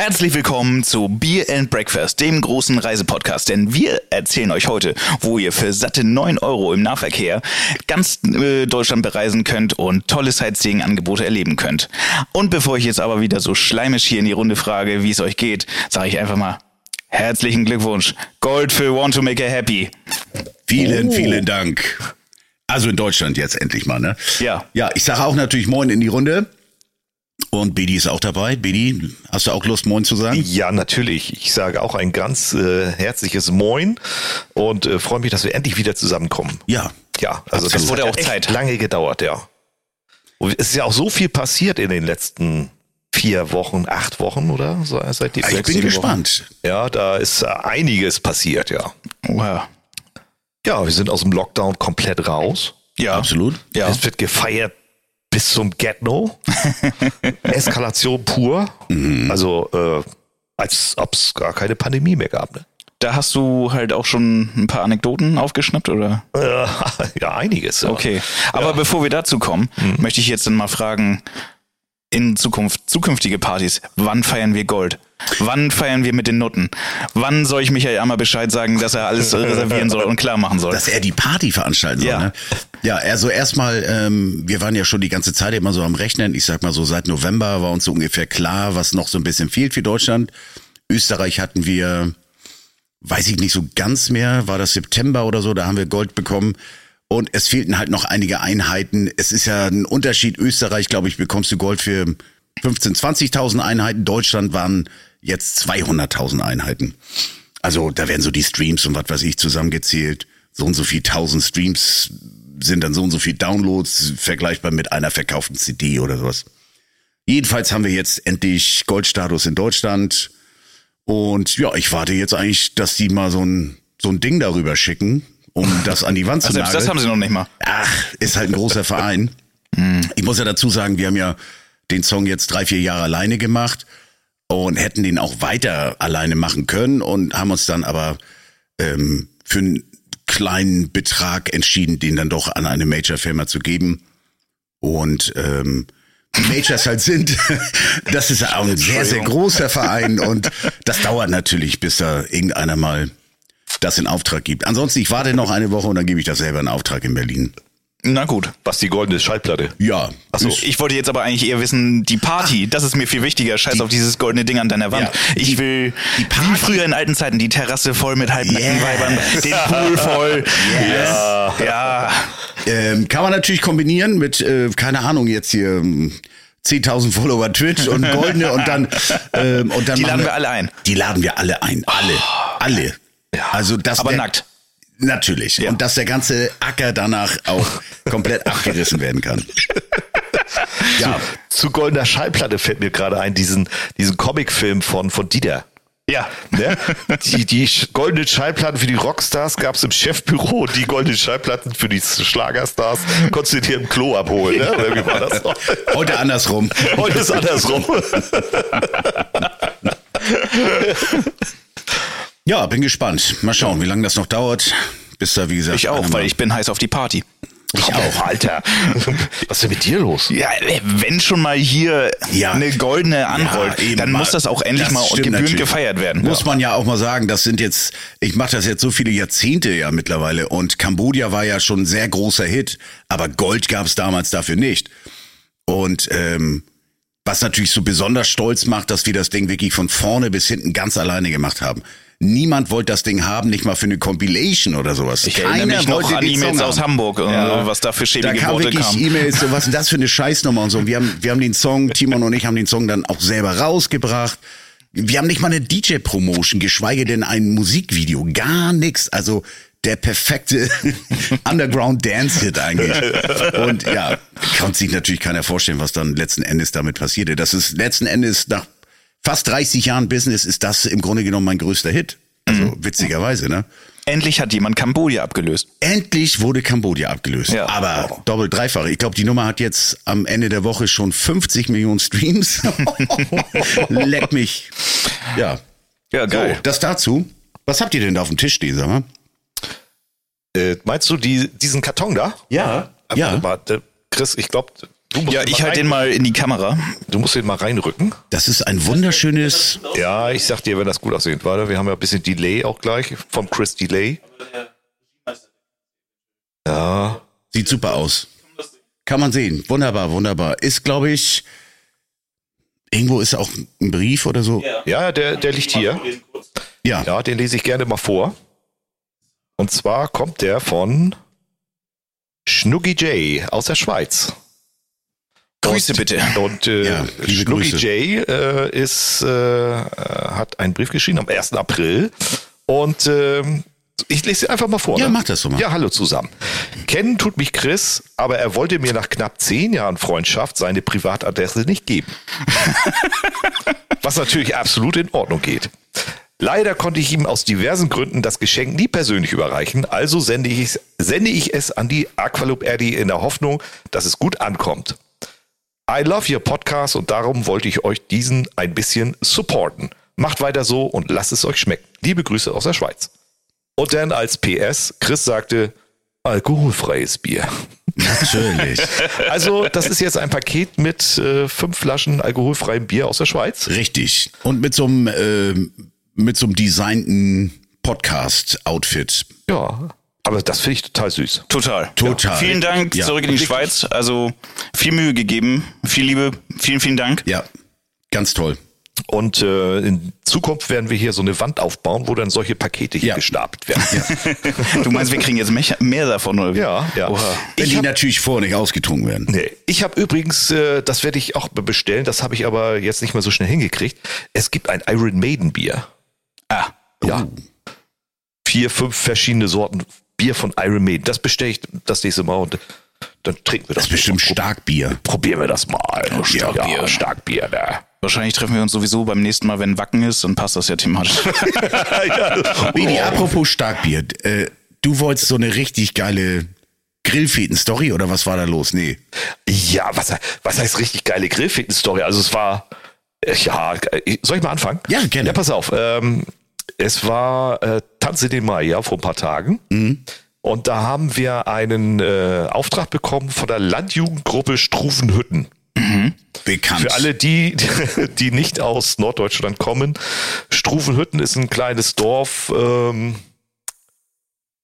Herzlich willkommen zu Beer and Breakfast, dem großen Reisepodcast. Denn wir erzählen euch heute, wo ihr für satte 9 Euro im Nahverkehr ganz äh, Deutschland bereisen könnt und tolle Sightseeing-Angebote erleben könnt. Und bevor ich jetzt aber wieder so schleimisch hier in die Runde frage, wie es euch geht, sage ich einfach mal herzlichen Glückwunsch. Gold für Want to Make a Happy. Vielen, oh. vielen Dank. Also in Deutschland jetzt endlich mal, ne? Ja. Ja, ich sage auch natürlich Moin in die Runde. Und Bedi ist auch dabei. Bedi, hast du auch Lust, Moin zu sagen? Ja, natürlich. Ich sage auch ein ganz äh, herzliches Moin und äh, freue mich, dass wir endlich wieder zusammenkommen. Ja. Ja, also Absolut. das wurde auch Zeit. lange gedauert, ja. Und es ist ja auch so viel passiert in den letzten vier Wochen, acht Wochen, oder? Seit die ich bin gespannt. Wochen. Ja, da ist einiges passiert, ja. Wow. Ja, wir sind aus dem Lockdown komplett raus. Ja, absolut. Ja. Es wird gefeiert bis zum Get-No. Eskalation pur. Mhm. Also, äh, als ob es gar keine Pandemie mehr gab. Ne? Da hast du halt auch schon ein paar Anekdoten aufgeschnappt, oder? Äh, ja, einiges. Ja. Okay. Aber ja. bevor wir dazu kommen, mhm. möchte ich jetzt dann mal fragen, in Zukunft, zukünftige Partys, wann feiern wir Gold? Wann feiern wir mit den Nutten? Wann soll ich Michael einmal Bescheid sagen, dass er alles reservieren soll und klar machen soll? Dass er die Party veranstalten soll, ja. ne? Ja, also erstmal, ähm, wir waren ja schon die ganze Zeit immer so am Rechnen. Ich sag mal so, seit November war uns so ungefähr klar, was noch so ein bisschen fehlt für Deutschland. Österreich hatten wir, weiß ich nicht so ganz mehr, war das September oder so, da haben wir Gold bekommen. Und es fehlten halt noch einige Einheiten. Es ist ja ein Unterschied. Österreich, glaube ich, bekommst du Gold für 15, 20.000 Einheiten. Deutschland waren jetzt 200.000 Einheiten. Also da werden so die Streams und was weiß ich zusammengezählt. So und so viel tausend Streams sind dann so und so viel Downloads, vergleichbar mit einer verkauften CD oder sowas. Jedenfalls haben wir jetzt endlich Goldstatus in Deutschland. Und ja, ich warte jetzt eigentlich, dass die mal so ein, so ein Ding darüber schicken, um das an die Wand zu also nageln. Das haben sie noch nicht mal. Ach, ist halt ein großer Verein. Hm. Ich muss ja dazu sagen, wir haben ja den Song jetzt drei, vier Jahre alleine gemacht und hätten den auch weiter alleine machen können und haben uns dann aber ähm, für einen kleinen Betrag entschieden, den dann doch an eine Major-Firma zu geben. Und ähm, Majors halt sind, das ist auch ein sehr, sehr großer Verein und das dauert natürlich, bis da irgendeiner mal das in Auftrag gibt. Ansonsten, ich warte noch eine Woche und dann gebe ich das selber in Auftrag in Berlin. Na gut. Was die goldene Schallplatte? Ja. Achso. Ich wollte jetzt aber eigentlich eher wissen, die Party, das ist mir viel wichtiger. Scheiß die, auf dieses goldene Ding an deiner Wand. Ja, ich will die Party. wie früher in alten Zeiten, die Terrasse voll mit halbnackten yes. Weibern, den Pool voll. Yes. Ja. ja. Ähm, kann man natürlich kombinieren mit, äh, keine Ahnung, jetzt hier. Ähm, 10.000 Follower Twitch und goldene und dann ähm, und dann die laden wir alle ein. Die laden wir alle ein, alle, oh. alle. Ja. Also das aber nackt. Natürlich. Ja. Und dass der ganze Acker danach auch komplett abgerissen werden kann. Ja. Zu, zu goldener Schallplatte fällt mir gerade ein, diesen, diesen Comicfilm von, von Dieter. Ja. Ne? Die, die goldenen Schallplatten für die Rockstars gab es im Chefbüro und die goldenen Schallplatten für die Schlagerstars konntest du dir im Klo abholen. Ne? Oder wie war das noch? Heute andersrum. Heute ist andersrum. Ja, bin gespannt. Mal schauen, wie lange das noch dauert. Bis da, wie gesagt. Ich auch, weil ich bin heiß auf die Party. Ich auch, Alter. Was ist denn mit dir los? Ja, wenn schon mal hier ja. eine goldene anrollt, ja, dann muss das auch endlich das mal und gebührend gefeiert werden. Muss ja. man ja auch mal sagen, das sind jetzt, ich mache das jetzt so viele Jahrzehnte ja mittlerweile und Kambodscha war ja schon ein sehr großer Hit, aber Gold gab es damals dafür nicht. Und ähm, was natürlich so besonders stolz macht, dass wir das Ding wirklich von vorne bis hinten ganz alleine gemacht haben. Niemand wollte das Ding haben, nicht mal für eine Compilation oder sowas. Ich Keiner erinnere mich noch an E-Mails aus Hamburg, ja. was da für schäbige da kam Worte wirklich. E-Mails, so was ist das für eine Scheißnummer und so. Wir haben, wir haben den Song, Timon und ich haben den Song dann auch selber rausgebracht. Wir haben nicht mal eine DJ-Promotion, geschweige denn ein Musikvideo, gar nichts. Also der perfekte Underground Dance Hit eigentlich. Und ja, kann sich natürlich keiner vorstellen, was dann letzten Endes damit passierte. Das ist letzten Endes nach fast 30 Jahren Business ist das im Grunde genommen mein größter Hit. Also mhm. witzigerweise, ne? Endlich hat jemand Kambodscha abgelöst. Endlich wurde Kambodscha abgelöst. Ja. Aber oh. doppelt dreifach. Ich glaube, die Nummer hat jetzt am Ende der Woche schon 50 Millionen Streams. Leck mich. Ja. Ja, geil. So, das dazu. Was habt ihr denn da auf dem Tisch stehen, sag mal? Äh, meinst du die, diesen Karton da? Ja. ja. Warte, Chris, ich glaube, Ja, ich halte den mal in die Kamera. Du musst den mal reinrücken. Das ist ein wunderschönes. Ja, ich sag dir, wenn das gut aussieht. Warte, wir haben ja ein bisschen Delay auch gleich vom Chris Delay. Ja. Sieht super aus. Kann man sehen. Wunderbar, wunderbar. Ist, glaube ich, irgendwo ist auch ein Brief oder so. Ja, der, der liegt hier. Ja. Ja, den lese ich gerne mal vor. Und zwar kommt der von Schnuggy J aus der Schweiz. Grüße bitte. Und äh, Ja, Grüße. J äh, ist, äh, äh, hat einen Brief geschrieben am 1. April. Und ähm, ich lese ihn einfach mal vor. Ja, ne? mach das doch mal. Ja, hallo zusammen. Kennen tut mich Chris, aber er wollte mir nach knapp zehn Jahren Freundschaft seine Privatadresse nicht geben. Was natürlich absolut in Ordnung geht. Leider konnte ich ihm aus diversen Gründen das Geschenk nie persönlich überreichen, also sende ich, es- sende ich es an die Aqualoop Erdi in der Hoffnung, dass es gut ankommt. I love your podcast und darum wollte ich euch diesen ein bisschen supporten. Macht weiter so und lasst es euch schmecken. Liebe Grüße aus der Schweiz. Und dann als PS, Chris sagte, alkoholfreies Bier. Natürlich. Also, das ist jetzt ein Paket mit äh, fünf Flaschen alkoholfreiem Bier aus der Schweiz. Richtig. Und mit so einem, äh, mit so einem designten Podcast-Outfit. Ja, aber das finde ich total süß. Total. Total. Vielen Dank Ja. zurück in die Schweiz. Also viel Mühe gegeben. Viel Liebe. Vielen, vielen Dank. Ja, ganz toll. Und äh, in Zukunft werden wir hier so eine Wand aufbauen, wo dann solche Pakete hier Ja. gestapelt werden. Du meinst, wir kriegen jetzt mehr, mehr davon? Oder? Ja, ja. Oha. Wenn Ich die hab- natürlich vorher nicht ausgetrunken werden. Nee. Ich habe übrigens, äh, das werde ich auch bestellen, das habe ich aber jetzt nicht mehr so schnell hingekriegt. Es gibt ein Iron Maiden Bier. Ah, Ja. Vier, fünf verschiedene Sorten Bier von Iron Maiden. Das bestelle ich das nächste Mal und dann trinken wir das. Das ist bestimmt Starkbier. Probieren wir das mal. Starkbier. Ja, Starkbier, ne? wahrscheinlich treffen wir uns sowieso beim nächsten Mal, wenn Wacken ist, dann passt das ja thematisch. Bini, apropos Starkbier. Äh, du wolltest so eine richtig geile Grillfeten-Story oder was war da los? Nee. Ja, was, was heißt richtig geile Grillfitten-Story? Also es war, äh, ja, soll ich mal anfangen? Ja, gerne. Ja, pass auf. Ähm, es war äh, Tanze den Mai, ja, vor ein paar Tagen. Mhm. Und da haben wir einen äh, Auftrag bekommen von der Landjugendgruppe Strufenhütten. Bekannt. Für alle die, die nicht aus Norddeutschland kommen, Strufenhütten ist ein kleines Dorf ähm,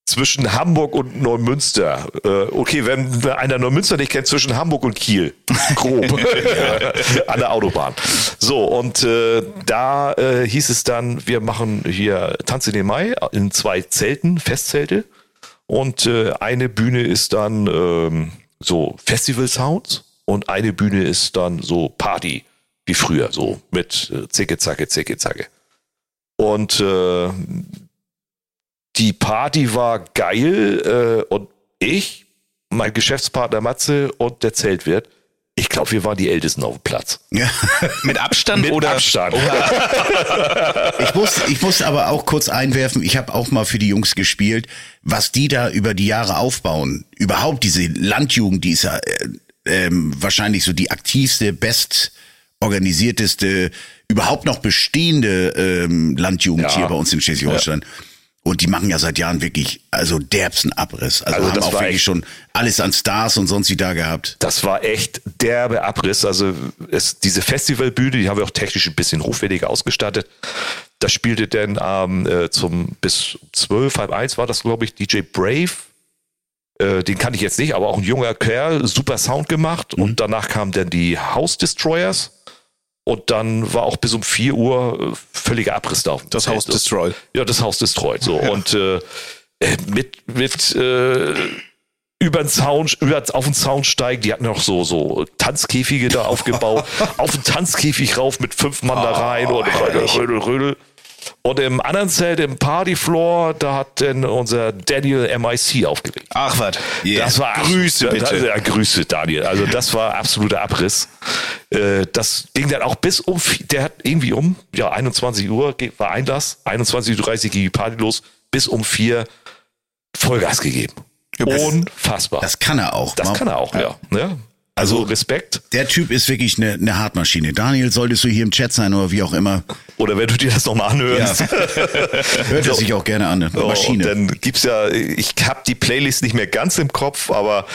zwischen Hamburg und Neumünster. Äh, okay, wenn einer Neumünster nicht kennt, zwischen Hamburg und Kiel. Grob. An der Autobahn. So, und äh, da äh, hieß es dann, wir machen hier Tanz in den Mai in zwei Zelten, Festzelte. Und äh, eine Bühne ist dann ähm, so Festival Sounds und eine Bühne ist dann so Party wie früher, so mit äh, Zicke, Zacke, Zicke, Zacke. Und äh, die Party war geil äh, und ich, mein Geschäftspartner Matze und der Zeltwirt, ich glaube, wir waren die Ältesten auf dem Platz. ja. Mit Abstand Mit oder? Abstand. Ich muss, ich muss aber auch kurz einwerfen, ich habe auch mal für die Jungs gespielt, was die da über die Jahre aufbauen. Überhaupt diese Landjugend, die ist ja äh, ähm, wahrscheinlich so die aktivste, best organisierteste, überhaupt noch bestehende ähm, Landjugend Ja. hier bei uns in Schleswig-Holstein. Und die machen ja seit Jahren wirklich, also derbsten Abriss. Also, Also haben das auch wirklich echt- schon alles an Stars und sonst wie da gehabt. Das war echt derbe Abriss. Also es, diese Festivalbühne, die haben wir auch technisch ein bisschen hochwertiger ausgestattet. Da spielte dann ähm, äh, zum bis zwölf, halb eins war das, glaube ich, DJ Brave. Äh, den kannte ich jetzt nicht, aber auch ein junger Kerl, super Sound gemacht. Und danach kamen dann die House Destroyers. Und dann war auch bis um 4 Uhr äh, völliger Abriss da auf dem Das Zelt. Haus destroyed. Ja, das Haus destroyed. So. Und äh, äh, mit, mit äh, über den Zaun, über, auf den Zaun steigen, die hatten noch so, so Tanzkäfige da aufgebaut, auf den Tanzkäfig rauf mit fünf Mann da rein und rödel, rödel, rödel. Und im anderen Zelt, im Partyfloor, da hat dann unser Daniel MIC aufgelegt. Ach was. Das war Grüße bitte. Da, ja, Grüße, Daniel. Also das war absoluter Abriss. Äh, das ging dann auch bis um, der hat irgendwie um, ja, 21 Uhr war Einlass, 21.30 Uhr ging die Party los, bis um vier Vollgas gegeben. das- Unfassbar. Das kann er auch. Das Man- kann er auch, ja. ja. Also Respekt. Der Typ ist wirklich eine, eine Hartmaschine. Daniel, solltest du hier im Chat sein oder wie auch immer, Oder wenn du dir das nochmal anhörst. hört er sich auch gerne an. Oh, Maschine. Und dann gibt's ja, ich habe die Playlist nicht mehr ganz im Kopf, aber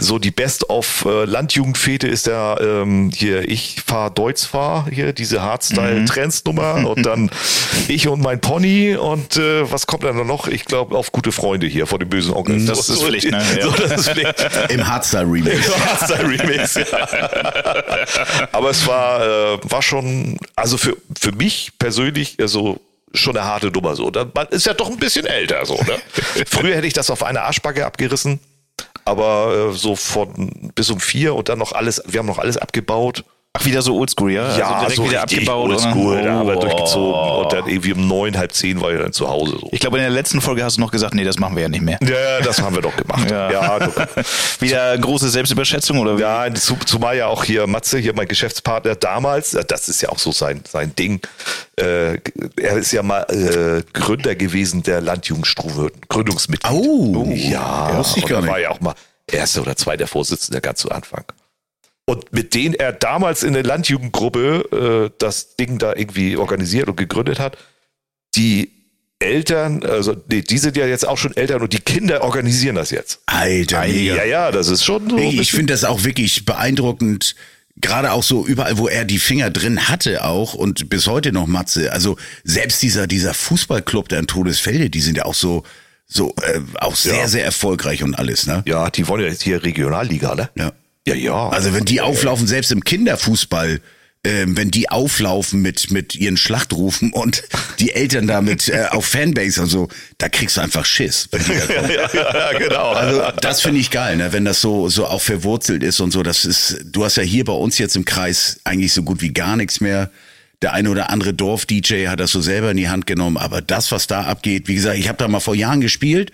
so die Best of äh, Landjugendfete ist der ähm, hier ich fahr Deutz fahr hier diese Hardstyle Trends Nummer und dann ich und mein Pony und äh, was kommt dann noch? Ich glaube auf gute Freunde hier vor dem bösen Onkel. Das ist Pflicht, ne? Ja. So, das ist Pflicht. Im Hardstyle-Remix. Hardstyle Remix. Ja. Aber es war äh, war schon also für für mich persönlich also schon eine harte Nummer so. Man ist ja doch ein bisschen älter so. Ne? Früher hätte ich das auf eine Arschbacke abgerissen, aber äh, so von bis um vier und dann noch alles. Wir haben noch alles abgebaut. Ach, wieder so oldschool, ja? Ja, also direkt so wieder abgebaut. oldschool, oder? da haben wir Oh. durchgezogen und dann irgendwie um neun, halb zehn war ich dann zu Hause. So. Ich glaube, in der letzten Folge hast du noch gesagt, nee, das machen wir ja nicht mehr. Ja, das haben wir doch gemacht. Ja. Ja, Wieder große Selbstüberschätzung oder wie? Ja, zu, zumal ja auch hier Matze, hier mein Geschäftspartner damals, das ist ja auch so sein, sein Ding. Äh, er ist ja mal äh, Gründer gewesen der Landjugend Struwürden, Gründungsmitglied. Oh, ja, wusste ich und gar er nicht. war ja auch mal erster oder zweiter Vorsitzender ganz zu Anfang. Und mit denen er damals in der Landjugendgruppe äh, das Ding da irgendwie organisiert und gegründet hat, die Eltern, also nee, die sind ja jetzt auch schon Eltern und die Kinder organisieren das jetzt. Alter, mega. Ja, ja, das ist schon so. ein Ich, finde das auch wirklich beeindruckend. Gerade auch so überall, wo er die Finger drin hatte auch und bis heute noch Matze. Also selbst dieser, dieser Fußballclub da in Todesfelde, die sind ja auch so, so, äh, auch sehr, Ja. sehr erfolgreich und alles, ne? Ja, die wollen ja jetzt hier Regionalliga, ne? Ja. Ja, ja. Also wenn die auflaufen, selbst im Kinderfußball, ähm, wenn die auflaufen mit, mit ihren Schlachtrufen und die Eltern damit äh, auf Fanbase und so, da kriegst du einfach Schiss. Wenn die da kommen. ja, ja, genau. Also das finde ich geil, ne? wenn das so so auch verwurzelt ist und so. Das ist, du hast ja hier bei uns jetzt im Kreis eigentlich so gut wie gar nichts mehr. Der eine oder andere Dorf-DJ hat das so selber in die Hand genommen, aber das, was da abgeht, wie gesagt, ich habe da mal vor Jahren gespielt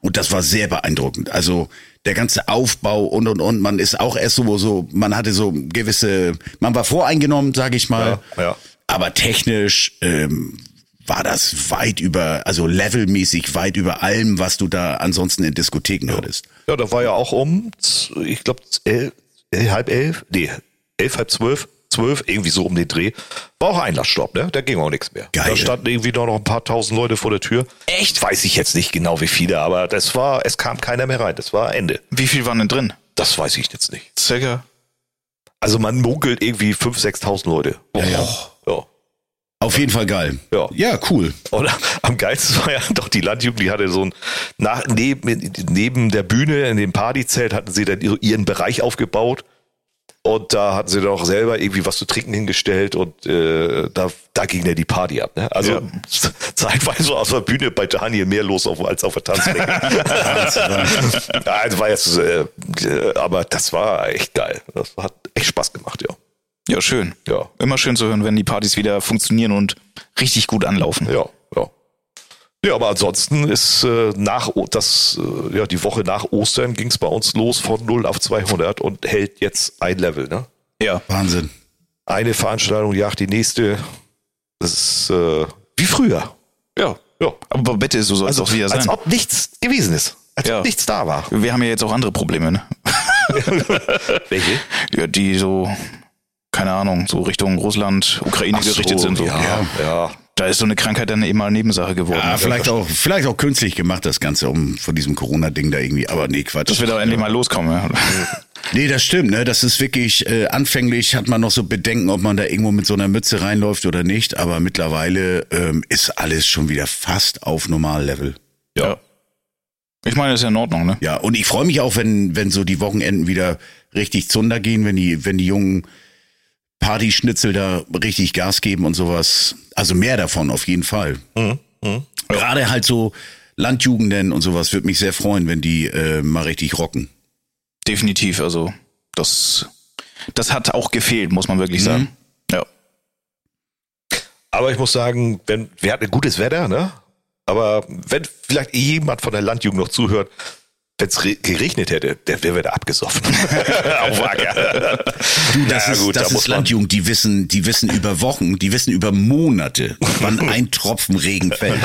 und das war sehr beeindruckend. Also der ganze Aufbau und und und, man ist auch erst so so, man hatte so gewisse, man war voreingenommen, sage ich mal, Ja, ja. aber technisch ähm, war das weit über, also levelmäßig weit über allem, was du da ansonsten in Diskotheken hörtest. ja, da war ja auch um, ich glaube, elf, elf, halb elf, nee, elf, halb zwölf, zwölf, irgendwie so um den Dreh. War auch Einlassstopp, ne? Da ging auch nichts mehr. Geil. Da standen irgendwie noch ein paar tausend Leute vor der Tür. Echt? Weiß ich jetzt nicht genau, wie viele, aber das war, es kam keiner mehr rein. Das war Ende. Wie viel waren denn drin? Das weiß ich jetzt nicht. Circa. Also man munkelt irgendwie 5.000, 6.000 Leute. Ja. ja. Auf jeden Fall geil. Ja. Ja, cool. Und am geilsten war ja doch die Landjugend, die hatte so ein, nach, neben, neben der Bühne in dem Partyzelt hatten sie dann ihren Bereich aufgebaut. Und da hatten sie dann auch selber irgendwie was zu trinken hingestellt und äh, da, da ging ja die Party ab. Ne? Also Ja. zeitweise war auf der Bühne bei Daniel mehr los auf, als auf der Tanzfläche. ja, das war jetzt, äh, äh, aber das war echt geil. Das hat echt Spaß gemacht, ja. Ja, schön. Ja. Immer schön zu hören, wenn die Partys wieder funktionieren und richtig gut anlaufen. Ja, ja. Ja, aber ansonsten ist äh, nach das äh, ja die Woche nach Ostern ging es bei uns los von 0 auf 200 und hält jetzt ein Level, ne? Ja. Wahnsinn. Eine Veranstaltung jagt die nächste. Das ist äh, wie früher. Ja. Ja. Aber bitte, so soll es Also auch wieder sein. als ob nichts gewesen ist. Als Ja. ob nichts da war. Wir haben ja jetzt auch andere Probleme, ne? Welche? Ja, die so, keine Ahnung, so Richtung Russland, Ukraine gerichtet sind. So. Ja, ja. Da ist so eine Krankheit dann eben mal Nebensache geworden. Ja, vielleicht auch, vielleicht auch künstlich gemacht, das Ganze, um von diesem Corona-Ding da irgendwie, aber nee, Quatsch. Dass wir da endlich mal loskommen. Ja. Nee, das stimmt, ne? Das ist wirklich, äh, anfänglich hat man noch so Bedenken, ob man da irgendwo mit so einer Mütze reinläuft oder nicht, aber mittlerweile ähm, ist alles schon wieder fast auf Normallevel. ja. Ich meine, das ist ja in Ordnung, ne? Ja, und ich freue mich auch, wenn, wenn so die Wochenenden wieder richtig zunder gehen, wenn die, wenn die jungen Partyschnitzel da richtig Gas geben und sowas. Also mehr davon, auf jeden Fall. Gerade halt so Landjugenden und sowas würde mich sehr freuen, wenn die äh, mal richtig rocken. Definitiv. Also, das, das hat auch gefehlt, muss man wirklich sagen. Ja. Aber ich muss sagen, wenn, wir hatten gutes Wetter, ne? Aber wenn vielleicht jemand von der Landjugend noch zuhört, wenn es geregnet hätte, der wäre wieder abgesoffen. Auf Wacker. Du, das Ja, ist, gut, das da muss ist Landjugend, die wissen, die wissen über Wochen, die wissen über Monate, wann ein Tropfen Regen fällt.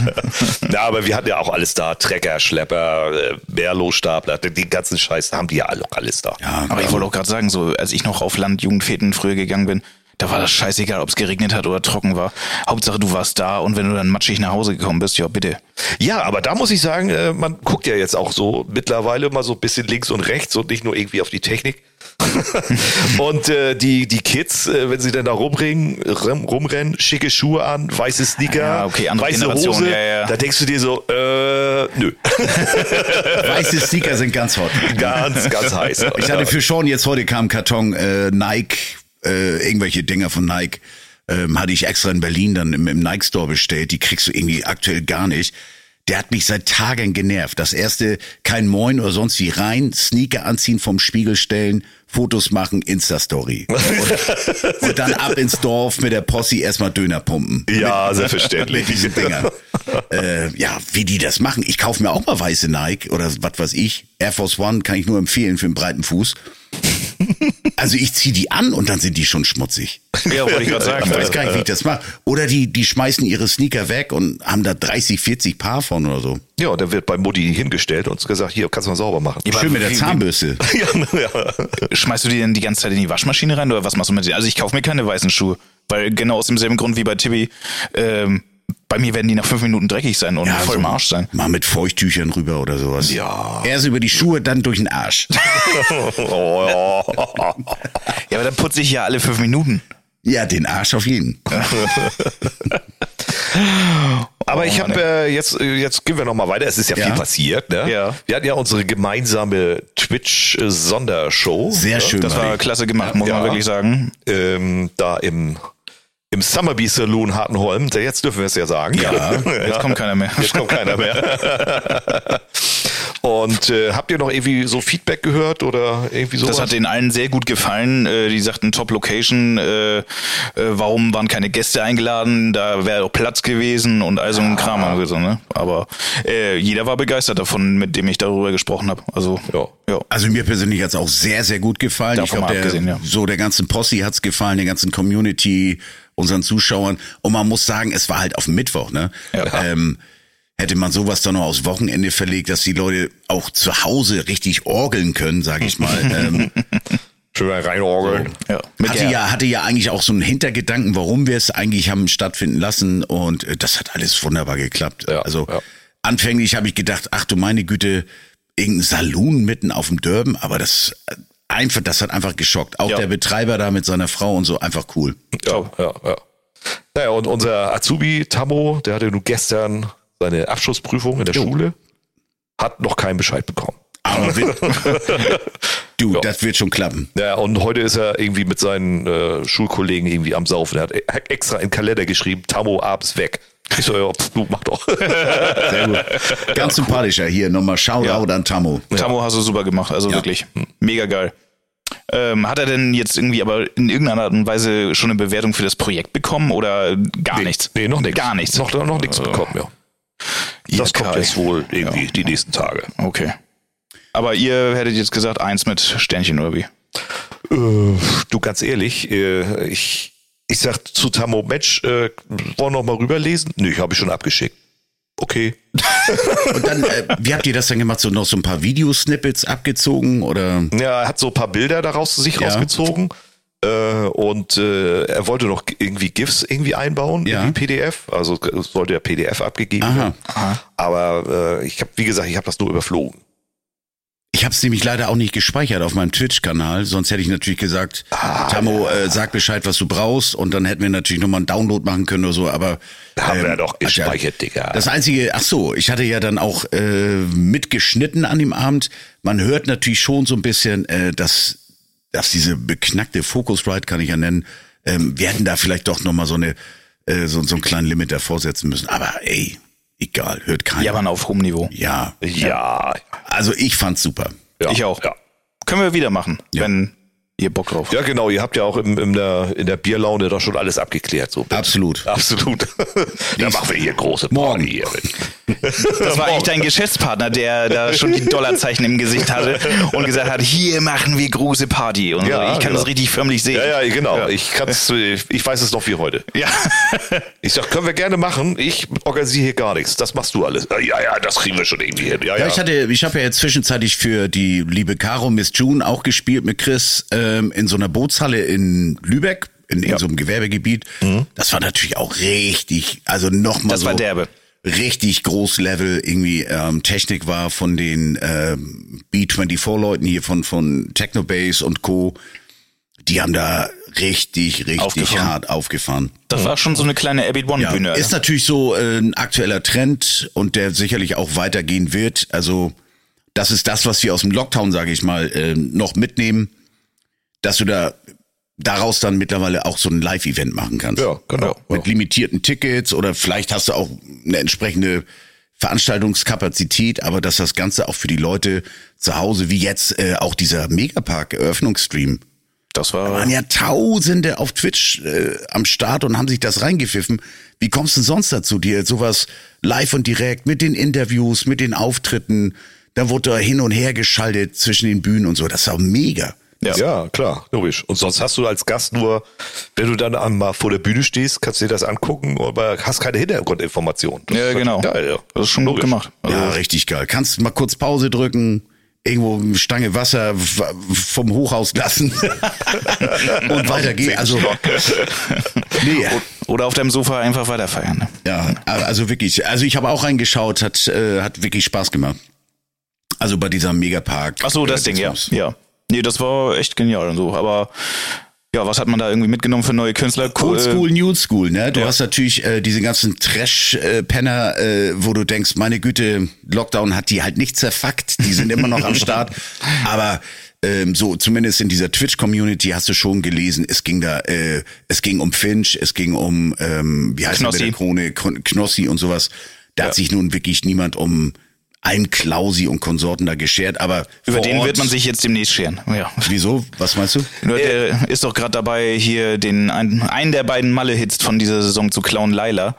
Ja, aber wir hatten ja auch alles da. Trecker, Schlepper, äh, Mehrlosstapler, den den ganzen Scheiß haben die ja alle, alles da. Ja, Aber ich wollte auch gerade sagen, so als ich noch auf Landjugendfäden früher gegangen bin, da war das scheißegal, ob es geregnet hat oder trocken war. Hauptsache, du warst da und wenn du dann matschig nach Hause gekommen bist, ja, bitte. Ja, aber da muss ich sagen, äh, man guckt ja jetzt auch so mittlerweile mal so ein bisschen links und rechts und nicht nur irgendwie auf die Technik. und äh, die, die Kids, äh, wenn sie dann da rumringen, rum, rumrennen, schicke Schuhe an, weiße Sneaker, Ja, okay, andere weiße Generation, Hose, ja, ja. da denkst du dir so, äh, nö. Weiße Sneaker sind ganz hot. ganz, ganz heiß. Ich hatte für Sean jetzt heute kam ein Karton äh, Nike, äh, irgendwelche Dinger von Nike. Ähm, hatte ich extra in Berlin dann im, im Nike Store bestellt. Die kriegst du irgendwie aktuell gar nicht. Der hat mich seit Tagen genervt. Das erste, kein Moin oder sonst wie rein, Sneaker anziehen, vom Spiegel stellen, Fotos machen, Insta-Story. Und, und dann ab ins Dorf mit der Posse erstmal Döner pumpen. ja, selbstverständlich. Diese Dinger. äh, ja, wie die das machen. Ich kaufe mir auch mal weiße Nike oder was weiß ich. Air Force One kann ich nur empfehlen für einen breiten Fuß. Also ich ziehe die an und dann sind die schon schmutzig. Ja, wollte ich gerade sagen. Ich weiß gar nicht, wie ich das mache. Oder die, die schmeißen ihre Sneaker weg und haben da 30, 40 Paar von oder so. Ja, und dann wird bei Mutti hingestellt und gesagt, hier, kannst du mal sauber machen. Schön mit der Zahnbürste. ja, ja. Schmeißt du die denn die ganze Zeit in die Waschmaschine rein oder was machst du mit denen? Also ich kaufe mir keine weißen Schuhe, weil genau aus demselben Grund wie bei Tibi, ähm, bei mir werden die nach fünf Minuten dreckig sein und voll im Arsch sein. Mal mit Feuchttüchern rüber oder sowas. Ja. Erst über die Schuhe, dann durch den Arsch. Oh, ja. Ja, aber dann putze ich ja alle fünf Minuten. Ja, den Arsch auf jeden. Aber ich habe äh, jetzt, äh, jetzt gehen wir noch mal weiter. Es ist ja, Ja. viel passiert. Ne? Ja. Wir hatten ja unsere gemeinsame Twitch-Sondershow. Sehr schön. Das war klasse gemacht, muss Ja. man wirklich sagen. Ähm, da im, im Summerbee Saloon Hartenholm. Da Jetzt dürfen wir es ja sagen. Ja. Jetzt kommt keiner mehr. Jetzt kommt keiner mehr. Und äh, habt ihr noch irgendwie so Feedback gehört oder irgendwie so? Das hat den allen sehr gut gefallen. Äh, die sagten Top Location, äh, äh, warum waren keine Gäste eingeladen? Da wäre auch Platz gewesen und all so ein Kram. haben wir gesagt, ne? Aber äh, jeder war begeistert davon, mit dem ich darüber gesprochen habe. Also Ja. ja. Also mir persönlich hat's auch sehr, sehr gut gefallen. Davon ich glaube, der, ja. so der ganzen Posse hat's gefallen, der ganzen Community, unseren Zuschauern. Und man muss sagen, es war halt auf Mittwoch, ne? Ja. Ähm, hätte man sowas dann noch aufs Wochenende verlegt, dass die Leute auch zu Hause richtig orgeln können, sage ich mal. ähm, Schön reinorgeln. ja. Mit hatte ja, hatte ja eigentlich auch so einen Hintergedanken, warum wir es eigentlich haben stattfinden lassen und äh, das hat alles wunderbar geklappt. Ja, also ja. anfänglich habe ich gedacht, ach du meine Güte, irgendein Saloon mitten auf dem Dörben, aber das äh, einfach, das hat einfach geschockt. Auch Ja. der Betreiber da mit seiner Frau und so einfach cool. Ja, ja, ja. Naja, und unser Azubi Tammo, der hatte nun gestern seine Abschlussprüfung in der Schule, hat noch keinen Bescheid bekommen. Aber du, Ja. das wird schon klappen. Ja, und heute ist er irgendwie mit seinen äh, Schulkollegen irgendwie am Saufen. Er hat e- extra in den Kalender geschrieben, Tammo abends weg. Ich so, ja, du mach doch. Sehr gut. Ganz sympathischer hier. Nochmal Shoutout an Tammo. Tammo hast du super gemacht, also Ja. wirklich mega geil. Ähm, hat er denn jetzt irgendwie aber in irgendeiner Art und Weise schon eine Bewertung für das Projekt bekommen oder gar nichts? Nee, noch nichts. Gar nichts. Noch, noch nichts bekommen, ja. Das kommt jetzt wohl irgendwie die nächsten Tage. Okay. Aber ihr hättet jetzt gesagt, eins mit Sternchen oder wie? Äh, du, ganz ehrlich, äh, ich, ich sag zu Tammo, Mensch, äh, wollen wir noch mal rüberlesen? Nö, ich habe ich schon abgeschickt. Okay. Und dann, äh, wie habt ihr das denn gemacht? So noch so ein paar Videosnippets abgezogen oder? Ja, er hat so ein paar Bilder daraus sich Ja. rausgezogen. Äh, und äh, er wollte noch irgendwie GIFs irgendwie einbauen Ja. in die PDF. Also es sollte ja PDF abgegeben Aha. werden. Aber äh, ich habe, wie gesagt, ich habe das nur überflogen. Ich habe es nämlich leider auch nicht gespeichert auf meinem Twitch-Kanal. Sonst hätte ich natürlich gesagt, Ah, Tammo, äh, sag Bescheid, was du brauchst. Und dann hätten wir natürlich nochmal einen Download machen können oder so. Aber Haben ähm, wir doch hat ja- gespeichert, Digga. Das einzige, ach so, ich hatte ja dann auch äh, mitgeschnitten an dem Abend. Man hört natürlich schon so ein bisschen, äh, dass, dass diese beknackte Focusrite, kann ich ja nennen, ähm, wir hätten da vielleicht doch nochmal so eine, äh, so, so einen kleinen Limit davor setzen müssen. Aber ey, egal, hört keiner. Ja, aber auf hohem Niveau. ja, ja, also ich fand's super. ja. Ich auch. Ja. Können wir wieder machen, Ja. wenn ihr Bock drauf habt. Ja, genau. Ihr habt ja auch im, in, der, in der Bierlaune doch schon alles abgeklärt. So. Absolut. Absolut. da machen wir hier große Party Morgen. hier. Das war eigentlich dein Geschäftspartner, der da schon die Dollarzeichen im Gesicht hatte und gesagt hat, hier machen wir große Party. Und Ja, so. ich kann genau. das richtig förmlich sehen. Ja, ja, genau. Ja. Ich kann's, äh, ich weiß es noch wie heute. Ja. Ich sag, können wir gerne machen. Ich organisiere hier gar nichts. Das machst du alles. Ja, ja, das kriegen wir schon irgendwie hin. Ja, Ja, ja. ich hatte, ich habe ja jetzt zwischenzeitlich für die liebe Caro Miss June auch gespielt mit Chris ähm, in so einer Bootshalle in Lübeck. in, in ja. so einem Gewerbegebiet. Mhm. Das war natürlich auch richtig, also nochmal Das so war derbe. Richtig groß Level, irgendwie ähm, Technik war von den ähm, B24-Leuten hier von, von Technobase und Co. Die haben da richtig, richtig aufgefahren. hart aufgefahren. Das war schon so eine kleine Abbott One Bühne. Ja, ist natürlich so äh, ein aktueller Trend und der sicherlich auch weitergehen wird. Also das ist das, was wir aus dem Lockdown, sage ich mal, äh, noch mitnehmen, dass du da daraus dann mittlerweile auch so ein Live-Event machen kannst. Ja, genau. Mit limitierten Tickets oder vielleicht hast du auch eine entsprechende Veranstaltungskapazität, aber dass das Ganze auch für die Leute zu Hause, wie jetzt äh, auch dieser Megapark-Eröffnungsstream, das war. Da waren ja Tausende auf Twitch äh, am Start und haben sich das reingepfiffen. Wie kommst du denn sonst dazu, dir sowas live und direkt mit den Interviews, mit den Auftritten? Da wurde da hin und her geschaltet zwischen den Bühnen und so. Das war mega. Ja. ja, klar, logisch. Und sonst hast du als Gast nur, wenn du dann einmal vor der Bühne stehst, kannst du dir das angucken, aber hast keine Hintergrundinformation. ja, genau. Geil, ja. Das ist schon logisch. gut gemacht. Also ja, richtig geil. Kannst mal kurz Pause drücken, irgendwo eine Stange Wasser vom Hochhaus lassen und weitergehen. Also nee. oder auf deinem Sofa einfach weiterfeiern. Ne? Ja, also wirklich. Also ich habe auch reingeschaut, hat äh, hat wirklich Spaß gemacht. Also bei dieser Megapark. Ach so, das Ding, ja. Ja. Nee, das war echt genial und so. Aber ja, was hat man da irgendwie mitgenommen für neue Künstler? Old School, New School, ne? Du ja. hast natürlich äh, diese ganzen Trash-Penner, äh, wo du denkst, meine Güte, Lockdown hat die halt nicht zerfuckt, die sind immer noch am Start. Aber ähm, so zumindest in dieser Twitch-Community hast du schon gelesen, es ging da, äh, es ging um Finch, es ging um, ähm, wie heißt Knossi. der Krone, Knossi und sowas. Da ja. hat sich nun wirklich niemand um ein Klausi und Konsorten da geschert, aber über den Ort, wird man sich jetzt demnächst scheren. Ja. Wieso? Was meinst du? Nur der ist doch gerade dabei, hier den einen, einen der beiden Malle-Hits von dieser Saison zu klauen, Laila.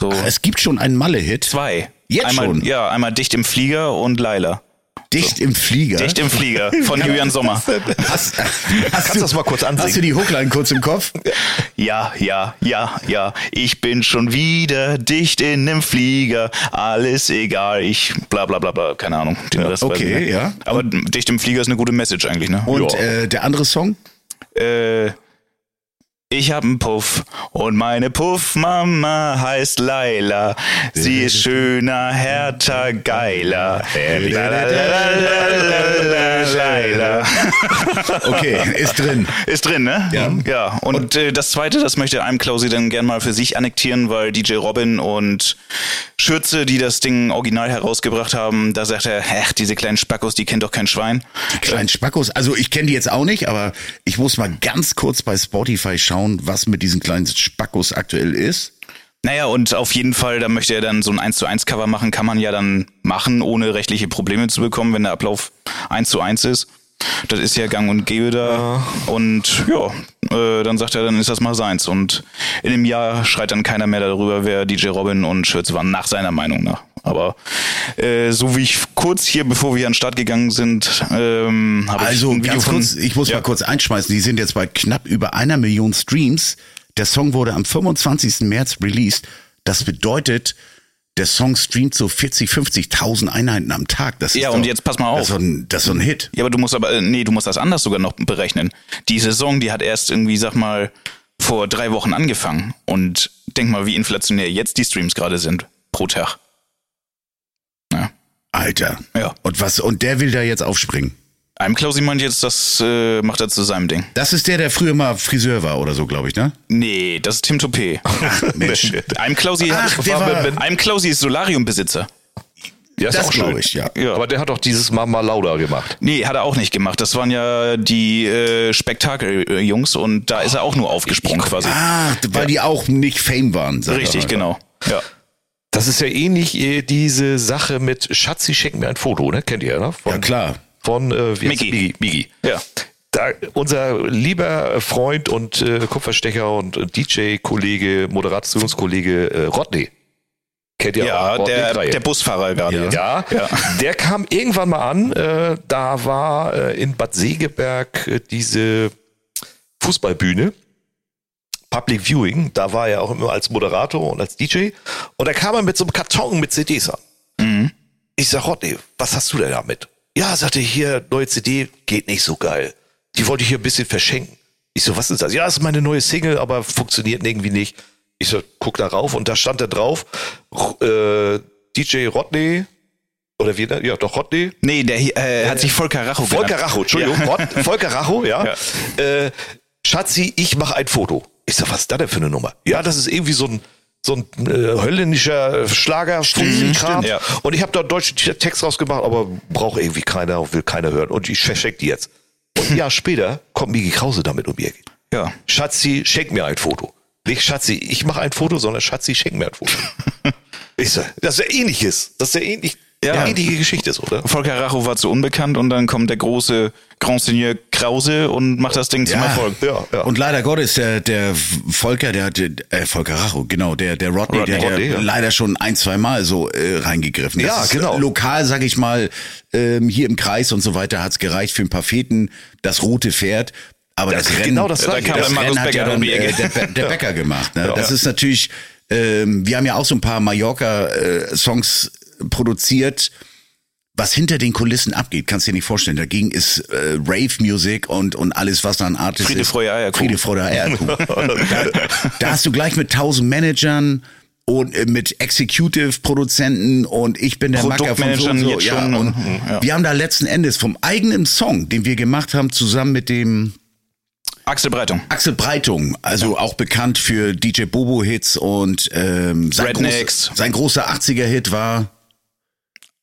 So. Ach, es gibt schon einen Malle-Hit. Zwei. Jetzt einmal, schon? Ja, einmal dicht im Flieger und Laila. Dicht so. im Flieger. Dicht im Flieger von Julian Sommer. Hast, hast du das mal kurz ansehen? Hast du die Hookline kurz im Kopf? Ja, ja, ja, ja. Ich bin schon wieder dicht in dem Flieger. Alles egal. Ich bla bla bla bla. Keine Ahnung. Den Rest okay, ja. Aber dicht im Flieger ist eine gute Message eigentlich, ne? Und äh, der andere Song? Äh, ich hab einen Puff und meine Puffmama heißt Laila. Sie ist schöner, härter, geiler. Laila. Okay, ist drin. Ist drin, ne? Ja. Ja. Und, und äh, das zweite, das möchte einem Klausi dann gern mal für sich annektieren, weil DJ Robin und Schürze, die das Ding original herausgebracht haben, da sagt er, ach, diese kleinen Spackos, die kennt doch kein Schwein. Die kleinen Spackos, also ich kenne die jetzt auch nicht, aber ich muss mal ganz kurz bei Spotify schauen schauen, was mit diesen kleinen Spackos aktuell ist. Naja, und auf jeden Fall, da möchte er dann so ein 1 zu 1 Cover machen, kann man ja dann machen, ohne rechtliche Probleme zu bekommen, wenn der Ablauf 1 zu 1 ist. Das ist ja gang und gäbe da. Ja. Und ja, äh, dann sagt er, dann ist das mal seins. Und in dem Jahr schreit dann keiner mehr darüber, wer DJ Robin und Schürze waren, nach seiner Meinung nach. Aber äh, so wie ich kurz hier, bevor wir an den Start gegangen sind, ähm, habe also, ich ein Video von, kurz, ich muss ja. mal kurz einschmeißen, die sind jetzt bei knapp über einer Million Streams. Der Song wurde am 25. März released. Das bedeutet, der Song streamt so 40, 50.000 Einheiten am Tag. Das ist ja, und jetzt pass mal auf. Das ist, so ein, das ist so ein Hit. Ja, aber du musst aber, äh, nee, du musst das anders sogar noch berechnen. Die Saison, die hat erst irgendwie, sag mal, vor drei Wochen angefangen. Und denk mal, wie inflationär jetzt die Streams gerade sind. Pro Tag. Ja. Alter. Ja. Und was, und der will da jetzt aufspringen? Einem Klausi meint jetzt, das äh, macht er zu seinem Ding. Das ist der, der früher mal Friseur war oder so, glaube ich, ne? Nee, das ist Tim Topé. Mensch. Einem Klausi, Ach, der war, einem Klausi ist Solariumbesitzer. Ja, ist das glaube ich, ja. ja. Aber der hat doch dieses Mama Lauda gemacht. Nee, hat er auch nicht gemacht. Das waren ja die äh, Spektakel-Jungs und da ist er auch nur aufgesprungen ich, quasi. Ah, weil ja. die auch nicht Fame waren. Richtig, genau. Ja. Das ist ja ähnlich äh, diese Sache mit Schatzi, schenken mir ein Foto, ne? Kennt ihr, ne? Von, ja, klar von äh, Miki. Miki. Miki. Ja. Da, unser lieber Freund und äh, Kupferstecher und DJ-Kollege, Moderationskollege äh, Rodney. Kennt ihr ja, auch? Der, der Busfahrer gerade. Ja. ja. ja, der kam irgendwann mal an. Äh, da war äh, in Bad Segeberg äh, diese Fußballbühne. Public Viewing, da war er auch immer als Moderator und als DJ. Und da kam er mit so einem Karton mit CDs an. Mhm. Ich sag, Rodney, was hast du denn damit? Ja, sagte hier, neue CD geht nicht so geil. Die wollte ich hier ein bisschen verschenken. Ich so, was ist das? Ja, das ist meine neue Single, aber funktioniert irgendwie nicht. Ich so, guck da rauf und da stand da drauf, äh, DJ Rodney, oder wie, ja, doch Rodney. Nee, der äh, hat sich Volker Racho Volker genannt. Racho, Entschuldigung, ja. Rod, Volker Racho, ja. ja. Äh, Schatzi, ich mache ein Foto. Ich sag, was ist das denn für eine Nummer? Ja, das ist irgendwie so ein so ein äh, holländischer Schlager Kram. Ja. Und ich habe da deutschen Text rausgemacht, aber braucht irgendwie keiner, will keiner hören. Und ich verschenke die jetzt. Und ein Jahr später kommt Migi Krause damit um die Ecke. Ja. Schatzi, schenk mir ein Foto. Nicht Schatzi, ich mache ein Foto, sondern Schatzi, schenk mir ein Foto. ich sag, das ist ja ähnliches. Das ist ja ähnlich ja. ja ähnliche Geschichte ist, oder? Volker Racho war zu unbekannt und dann kommt der große Grand Seigneur Krause und macht das Ding ja. zum Erfolg. Ja, ja. Und leider Gottes, der, der Volker, der, der äh, Volker Racho, genau, der, der Rodney, Rodney der, der ja. leider schon ein, zwei Mal so äh, reingegriffen. Das ja, ist, genau. Lokal, sag ich mal, ähm, hier im Kreis und so weiter hat's gereicht für ein paar Feten, das rote Pferd. Aber das, das Rennen, genau das, da kam das Rennen hat ja dann äh, der, der Bäcker gemacht. Ne? Das ist natürlich, ähm, wir haben ja auch so ein paar Mallorca-Songs äh, produziert was hinter den Kulissen abgeht, kannst du dir nicht vorstellen. Dagegen ist äh, Rave-Music und, und alles, was da an Artist Friede, ist. Freude, Eierkuh. Friede, Freude, Eierkuh. da, da hast du gleich mit tausend Managern und äh, mit Executive-Produzenten und ich bin der Macker von so und so. Ja, und mhm, ja. Wir haben da letzten Endes vom eigenen Song, den wir gemacht haben, zusammen mit dem Axel Breitung. Axel Breitung, also ja. auch bekannt für DJ Bobo Hits und ähm, sein, groß, sein großer 80er Hit war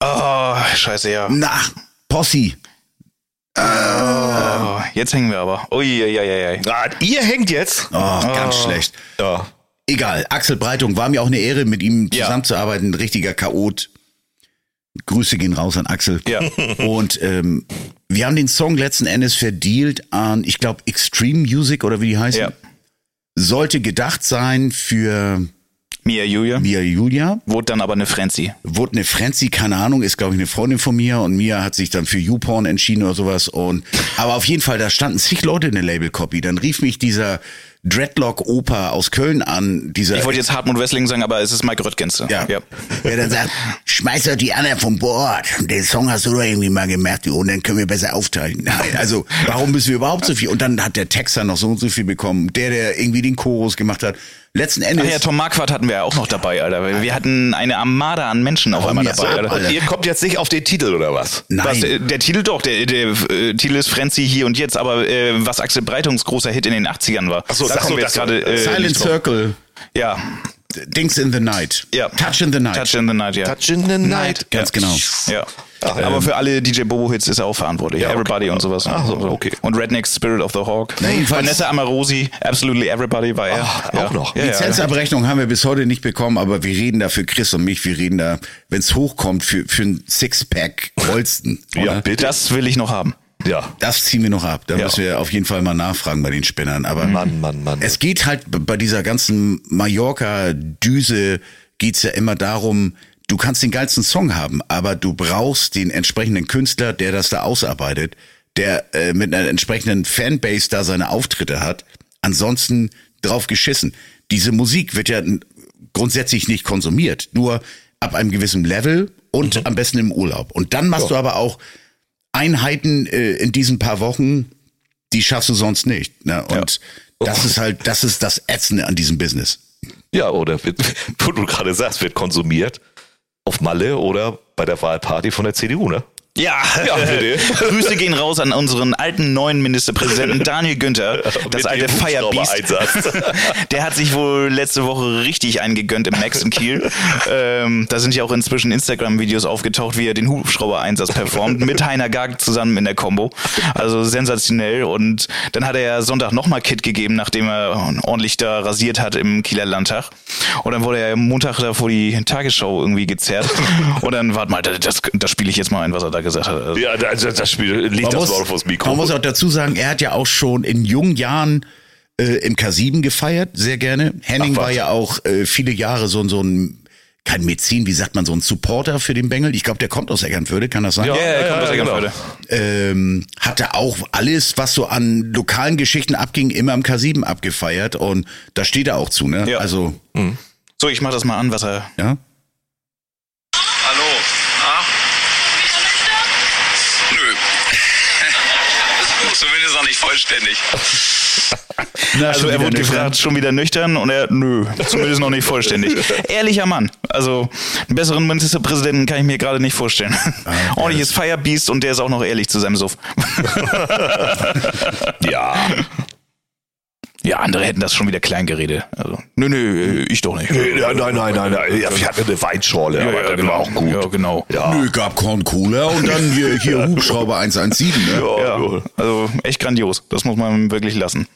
Oh, scheiße, ja. Na, Possi. Oh, jetzt hängen wir aber. Uiuiuiui. Ah, ihr hängt jetzt? Oh, ganz oh. schlecht. Ja. Egal, Axel Breitung, war mir auch eine Ehre, mit ihm zusammenzuarbeiten. Ein richtiger Chaot. Grüße gehen raus an Axel. Ja. Und ähm, wir haben den Song letzten Endes verdealt an, ich glaube, Extreme Music oder wie die heißen. Ja. Sollte gedacht sein für Mia Julia. Mia Julia. Wurde dann aber eine Frenzy. Wurde eine Frenzy, keine Ahnung, ist glaube ich eine Freundin von mir und Mia hat sich dann für YouPorn entschieden oder sowas und, aber auf jeden Fall, da standen zig Leute in der Label-Copy. Dann rief mich dieser Dreadlock-Oper aus Köln an. Dieser ich wollte jetzt Hartmut Wessling sagen, aber es ist Mike Röttgenste. Ja. ja. Der dann sagt, schmeiß doch die anderen vom Bord. Den Song hast du doch irgendwie mal gemerkt, und dann können wir besser aufteilen. Nein, also warum müssen wir überhaupt so viel? Und dann hat der Texter noch so und so viel bekommen. Der, der irgendwie den Chorus gemacht hat. Letzten Endes. Ach ja, Tom Marquardt hatten wir ja auch noch dabei, Alter. Wir hatten eine Armada an Menschen auf einmal dabei. Alter. Und ihr kommt jetzt nicht auf den Titel oder was? Nein. Was, äh, der Titel doch, der, der, äh, Titel ist Frenzy hier und jetzt, aber äh, was Axel Breitungs großer Hit in den 80ern war. Achso, da kommen wir jetzt gerade. Äh, Silent Circle. Ja. Dings in the Night. Ja. Touch in the Night. Touch in the Night, ja. Touch in the Night. Ganz genau. Ja. Ach, aber ähm, für alle DJ Bobo-Hits ist er auch verantwortlich. Ja, okay. Everybody und sowas. Ach so, okay. Und Redneck Spirit of the Hawk. Nee, Vanessa Amarosi, Absolutely Everybody war er. Ach, ja. Auch noch. Ja, Lizenzabrechnung haben wir bis heute nicht bekommen, aber wir reden da für Chris und mich, wir reden da, wenn es hochkommt, für, für ein Sixpack Holsten. ja, bitte. Das will ich noch haben. Ja. Das ziehen wir noch ab. Da ja. müssen wir auf jeden Fall mal nachfragen bei den Spinnern. Aber Mann, Mann, Mann. Es geht halt bei dieser ganzen Mallorca-Düse geht's ja immer darum, du kannst den geilsten Song haben, aber du brauchst den entsprechenden Künstler, der das da ausarbeitet, der äh, mit einer entsprechenden Fanbase da seine Auftritte hat. Ansonsten drauf geschissen. Diese Musik wird ja grundsätzlich nicht konsumiert, nur ab einem gewissen Level und mhm. am besten im Urlaub. Und dann machst ja. du aber auch Einheiten äh, in diesen paar Wochen, die schaffst du sonst nicht. Ne? Und ja. das ist halt, das ist das Ätzende an diesem Business. Ja, oder wird, wo du gerade sagst, wird konsumiert auf Malle oder bei der Wahlparty von der CDU, ne? Ja, ja bitte. Grüße gehen raus an unseren alten neuen Ministerpräsidenten Daniel Günther, das alte Firebeast. Der hat sich wohl letzte Woche richtig eingegönnt im Max in Kiel. Ähm, da sind ja auch inzwischen Instagram-Videos aufgetaucht, wie er den Hubschrauber-Einsatz performt, mit Heiner Gag zusammen in der Combo. Also sensationell. Und dann hat er ja Sonntag nochmal Kit gegeben, nachdem er ordentlich da rasiert hat im Kieler Landtag. Und dann wurde er Montag da vor die Tagesschau irgendwie gezerrt. Und dann, warte mal, das, das spiele ich jetzt mal ein, was er da gesagt hat. Also ja, also das Spiel liegt man das muss, aufs Mikro. Man muss auch dazu sagen, er hat ja auch schon in jungen Jahren äh, im K7 gefeiert, sehr gerne. Henning Ach, war ja auch äh, viele Jahre so, so ein kein Medizin, wie sagt man, so ein Supporter für den Bengel. Ich glaube, der kommt aus Eckernförde, kann das sein? Ja, er kommt ja, aus Eckernförde. Genau. Ähm, hatte auch alles, was so an lokalen Geschichten abging, immer im K7 abgefeiert und da steht er auch zu, ne? Ja. Also. Mhm. So, ich mach das mal an, was er. Ja. Zumindest noch nicht vollständig. Na, also er wurde gefragt, schon wieder nüchtern und er, nö, zumindest noch nicht vollständig. Ehrlicher Mann. Also einen besseren Ministerpräsidenten kann ich mir gerade nicht vorstellen. Ah, Ordentliches Firebeast und der ist auch noch ehrlich zu seinem Suff. ja. Ja, andere hätten das schon wieder klein geredet. Also, nö, nö, ich doch nicht. Nee, nein, nein, nein, nein. nein. Ja, wir hatten eine Weinschorle, ja, aber ja, das genau. war auch gut. Ja, genau. Ja. Nö, gab Korn Cola und dann hier, hier Hubschrauber 117. Ne? Ja, ja, also echt grandios. Das muss man wirklich lassen.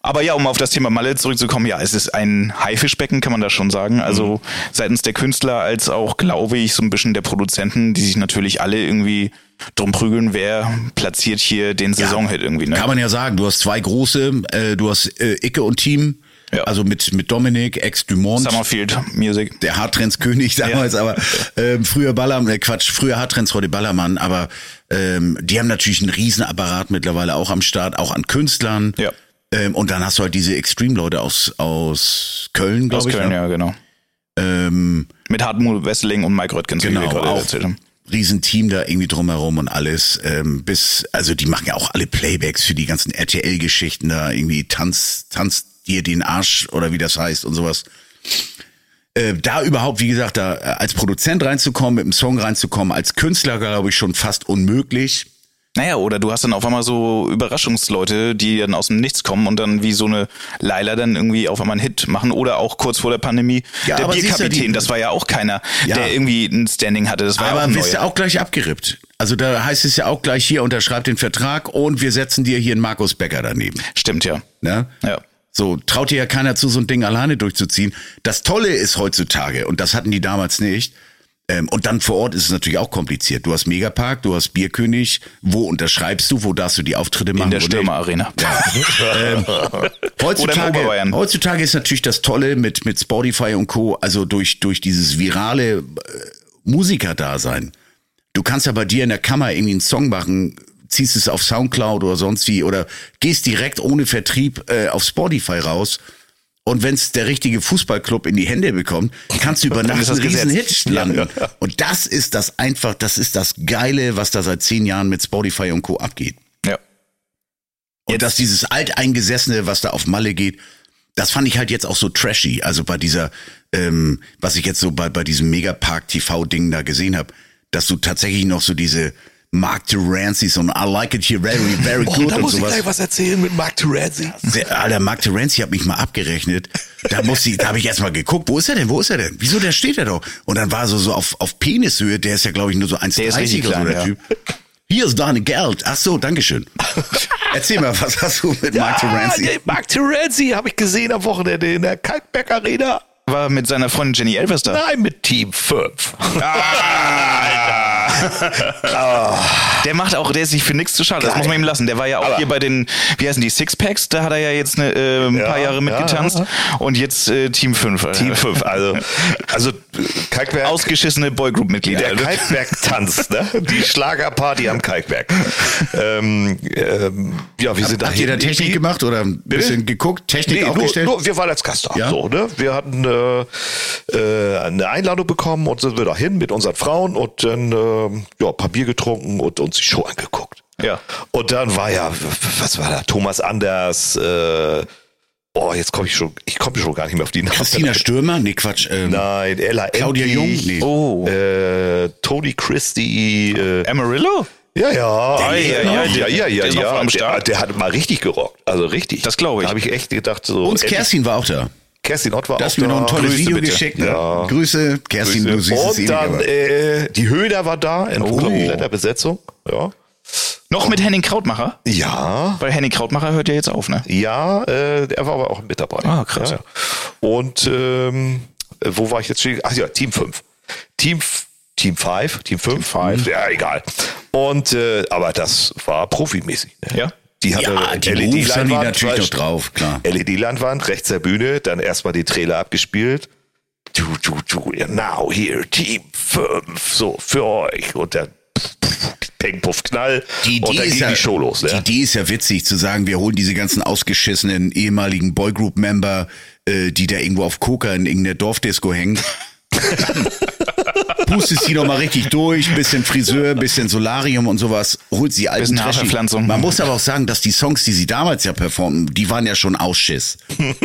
Aber ja, um auf das Thema Malle zurückzukommen, ja, es ist ein Haifischbecken, kann man das schon sagen. Also mhm. seitens der Künstler als auch, glaube ich, so ein bisschen der Produzenten, die sich natürlich alle irgendwie drum prügeln, wer platziert hier den Saisonhit ja, irgendwie. Ne? Kann man ja sagen, du hast zwei große, äh, du hast äh, Icke und Team. Ja. Also mit, mit Dominik, ex-Dumont. Summerfield Music. Der Hardtrends-König damals, ja. aber ähm, früher Ballermann, äh, Quatsch, früher Hardtrends, heute Ballermann, aber ähm, die haben natürlich einen Riesenapparat mittlerweile auch am Start, auch an Künstlern. Ja. Ähm, und dann hast du halt diese Extreme-Leute aus, aus Köln, glaube ich. Aus Köln, ja, genau. Ähm, Mit Hartmut Wesseling und Mike Röttgens. Genau, auch Riesenteam da irgendwie drumherum und alles. Ähm, bis, also die machen ja auch alle Playbacks für die ganzen RTL-Geschichten da, irgendwie Tanz, Tanz dir den Arsch oder wie das heißt und sowas. Äh, da überhaupt, wie gesagt, da äh, als Produzent reinzukommen, mit einem Song reinzukommen, als Künstler, glaube ich, schon fast unmöglich. Naja, oder du hast dann auf einmal so Überraschungsleute, die dann aus dem Nichts kommen und dann wie so eine Laila dann irgendwie auf einmal einen Hit machen oder auch kurz vor der Pandemie. Ja, der Bierkapitän, das war ja auch keiner, ja. der irgendwie ein Standing hatte. Das war aber ja auch wirst ja auch gleich abgerippt. Also da heißt es ja auch gleich hier, unterschreib den Vertrag und wir setzen dir hier einen Markus Becker daneben. Stimmt, ja. Ne? Ja. So, traut dir ja keiner zu, so ein Ding alleine durchzuziehen. Das Tolle ist heutzutage, und das hatten die damals nicht, ähm, und dann vor Ort ist es natürlich auch kompliziert. Du hast Megapark, du hast Bierkönig. Wo unterschreibst du? Wo darfst du die Auftritte machen? In der Stürmerarena. Ja. ähm, heutzutage, heutzutage ist natürlich das Tolle mit, mit Spotify und Co. Also durch, durch dieses virale äh, Musikerdasein. Du kannst ja bei dir in der Kammer irgendwie einen Song machen, ziehst es auf Soundcloud oder sonst wie oder gehst direkt ohne Vertrieb äh, auf Spotify raus und wenn es der richtige Fußballclub in die Hände bekommt, kannst du über Nacht einen riesen Hit landen. Ja. Und das ist das einfach, das ist das Geile, was da seit zehn Jahren mit Spotify und Co. abgeht. Ja. Und jetzt. dass dieses Alteingesessene, was da auf Malle geht, das fand ich halt jetzt auch so trashy. Also bei dieser, ähm, was ich jetzt so bei, bei diesem Megapark TV-Ding da gesehen habe, dass du tatsächlich noch so diese Mark Terenzi, so ein I like it here very, very oh, good da und muss sowas. ich gleich was erzählen mit Mark Terenzi. Alter, Mark Terenzi hat mich mal abgerechnet. Da muss ich, da habe ich erst mal geguckt, wo ist er denn, wo ist er denn? Wieso, der steht er doch. Und dann war so, so auf, auf Penishöhe, der ist ja glaube ich nur so 1,30 oder so, der ja. Typ. Hier ist deine Geld. Ach so, Dankeschön. Erzähl mal, was hast du mit ja, Mark Terenzi? Mark Terenzi habe ich gesehen am Wochenende in der Kalkberg Arena. War mit seiner Freundin Jenny Elvers da? Nein, mit Team 5. Ah, oh. Der macht auch, der ist sich für nichts zu schade. Geil. Das muss man ihm lassen. Der war ja auch Aber hier bei den, wie heißen die, Sixpacks, da hat er ja jetzt eine, äh, ein ja, paar Jahre mitgetanzt. Ja. Und jetzt äh, Team 5. Team 5, also, also Kalkberg. Ausgeschissene Boygroup-Mitglieder. Der Kalkberg tanzt, ne? Die Schlagerparty am Kalkberg. ähm, ähm, ja, wir sind Habt ihr da Technik gemacht oder ein bisschen geguckt? Technik nee, aufgestellt? Nur, nur, wir waren als Gast da. Ja? So, ne? Wir hatten äh, äh, eine Einladung bekommen und sind wir da hin mit unseren Frauen und dann äh, ja, Papier getrunken und uns die Show angeguckt. Ja. Und dann war ja, was war da? Thomas Anders, äh, Oh, jetzt komme ich schon, ich komme schon gar nicht mehr auf die Namen. Christina Stürmer? Nee, Quatsch. Ähm, Nein, Ella Claudia Endlich, Jung? Nee. Oh. Äh, Tony Christie. Äh, Amarillo? Ja, ja. Der ja, ja, ja, ja, ja, der, ja. Der, der, hat mal richtig gerockt. Also richtig. Das glaube ich. Da habe ich echt gedacht, so. Und Kerstin war auch da. Kerstin Ott war das auch da. mir noch ein tolles Grüße Video bitte. geschickt. Ne? Ja. Grüße, Kerstin, Grüße. du siehst Und dann äh, die Höhler war da in oh. kompletter Besetzung. Ja. Noch mit Henning Krautmacher? Ja. Weil Henning Krautmacher hört ja jetzt auf, ne? Ja, äh, er war aber auch mit dabei. Ah, krass. Ja. Und ähm, wo war ich jetzt? Ach ja, Team 5. Team Team 5, Team 5. Team 5. Ja, egal. Und äh, aber das war profimäßig. Ne? Ja. Die hatte ja, die LED-Leinwand natürlich noch drauf, klar. LED-Leinwand rechts der Bühne, dann erstmal die Trailer abgespielt. Du, du, du, now here, Team 5, so für euch. Und dann Peng, Puff, Knall. Die Idee, und dann ist ja, die Show los. Die Ja. Idee ist ja witzig, zu sagen, wir holen diese ganzen ausgeschissenen ehemaligen Boygroup-Member, äh, die da irgendwo auf Coca in irgendeiner Dorfdisco hängen. pustest sie noch mal richtig durch, bisschen Friseur, bisschen Solarium und sowas, holt sie alten. Haarverpflanzung. Man muss aber auch sagen, dass die Songs, die sie damals ja performen, die waren ja schon Ausschiss.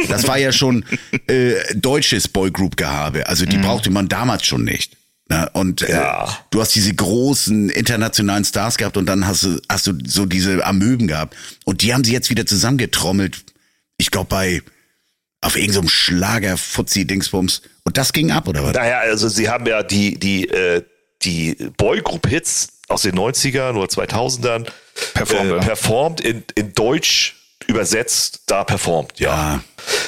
Das war ja schon äh, deutsches Boygroup-Gehabe. Also die brauchte man damals schon nicht. Na, und äh, Ja. du hast diese großen internationalen Stars gehabt und dann hast du, hast du so diese Amöben gehabt. Und die haben sie jetzt wieder zusammengetrommelt. Ich glaube bei auf irgendeinem Schlager Fuzzi Dingsbums. Und das ging ab, oder was? Naja, also sie haben ja die, die, äh, die Boygroup-Hits aus den 90ern oder 2000ern Performt, äh, ja. performt in, in Deutsch übersetzt, da performt, ja. Ja.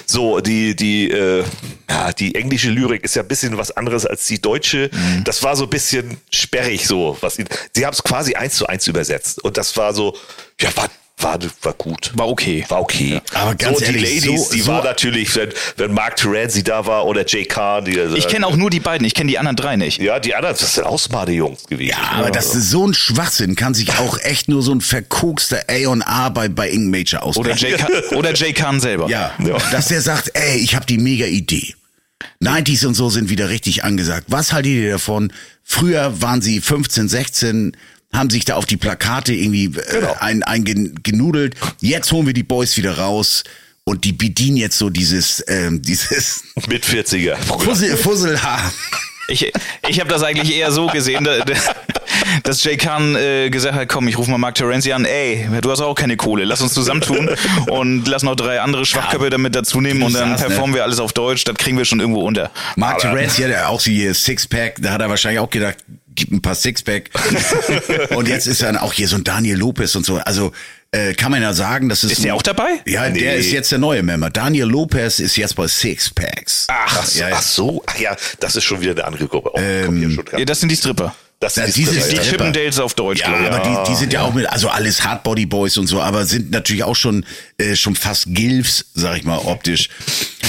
So, die, die, äh, ja, die englische Lyrik ist ja ein bisschen was anderes als die deutsche. Mhm. Das war so ein bisschen sperrig, so, was sie, sie haben es quasi eins zu eins übersetzt. Und das war so, ja, war, war, war gut. War okay. War okay. Aber ganz so, ehrlich, die Ladies, so- die so- war natürlich, wenn, wenn Mark Terenzi da war oder Jay Kahn, die, Ich kenne auch nur die beiden, ich kenne die anderen drei nicht. ja, die anderen, das sind auch smarte Jungs gewesen. Ja, aber das ist so ein Schwachsinn, kann sich auch echt nur so ein verkokster A&A bei, bei Ing Major Oder ausdenken. Jay, Khan, oder Jay Khan selber. Ja, Ja. dass der sagt, ey, ich habe die mega Idee. 90s und so sind wieder richtig angesagt. Was haltet ihr davon? Früher waren sie 15, 16, haben sich da auf die Plakate irgendwie äh, Genau. ein, ein gen- genudelt. Jetzt holen wir die Boys wieder raus und die bedienen jetzt so dieses, ähm, dieses Mit 40er. Fussel, Fusselhaar. Ich, ich habe das eigentlich eher so gesehen, da, da, dass Jay Khan äh, gesagt hat, komm, ich rufe mal Mark Terenzi an, ey, du hast auch keine Kohle, lass uns zusammentun und lass noch drei andere Schwachköpfe damit dazu nehmen und dann ne? performen wir alles auf Deutsch, das kriegen wir schon irgendwo unter. Mark Terenzi hat ja auch hier Sixpack, da hat er wahrscheinlich auch gedacht, gib ein paar Sixpack. und jetzt ist dann auch hier so ein Daniel Lopez und so. Also äh, kann man ja sagen, das ist. Ist der auch dabei? Ja, der Nee. ist jetzt der neue Member. Daniel Lopez ist jetzt bei Sixpacks. Ach, ja, ja. ach so, ach ja, das ist schon wieder eine andere Gruppe. Oh, schon Ja, das sind die Stripper. das Ja, ist diese Die. Chippendales auf Deutsch, Ja, glaube ich. aber die, die sind ja, auch mit, also alles Hardbody Boys und so, aber sind natürlich auch schon äh, schon fast Gilfs, sag ich mal, optisch.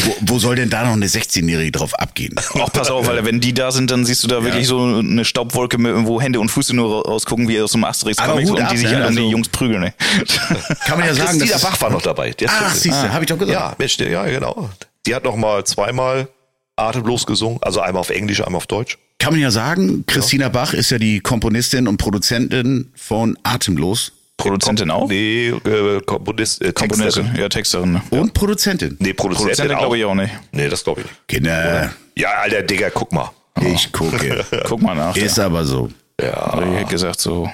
Wo, wo soll denn da noch eine 16-Jährige drauf abgehen? Auch pass auf, weil wenn die da sind, dann siehst du da wirklich so eine Staubwolke, mit, wo Hände und Füße nur rausgucken, wie aus dem Hut und ab, die sich ne? alle um die Also- Jungs prügeln. Ne? Kann man ja sagen, Christina Bach war noch dabei. Der Ach, siehst du, hab ich doch gesagt. Ja, Mensch, ja, genau. Die hat noch mal zweimal atemlos gesungen, also einmal auf Englisch, einmal auf Deutsch. Kann man ja sagen, Christina Bach ist ja die Komponistin und Produzentin von Atemlos. Produzentin auch? Nee, äh, Komponist, äh, Komponistin, ja, Texterin. Ne? Und Produzentin. Nee, Produzentin, Produzentin glaube ich auch nicht. Nee, das glaube ich nicht. Kinder, Ja, alter Digga, guck mal. ich gucke. Guck mal nach. ist aber so. Ja. Also ich hätte gesagt, so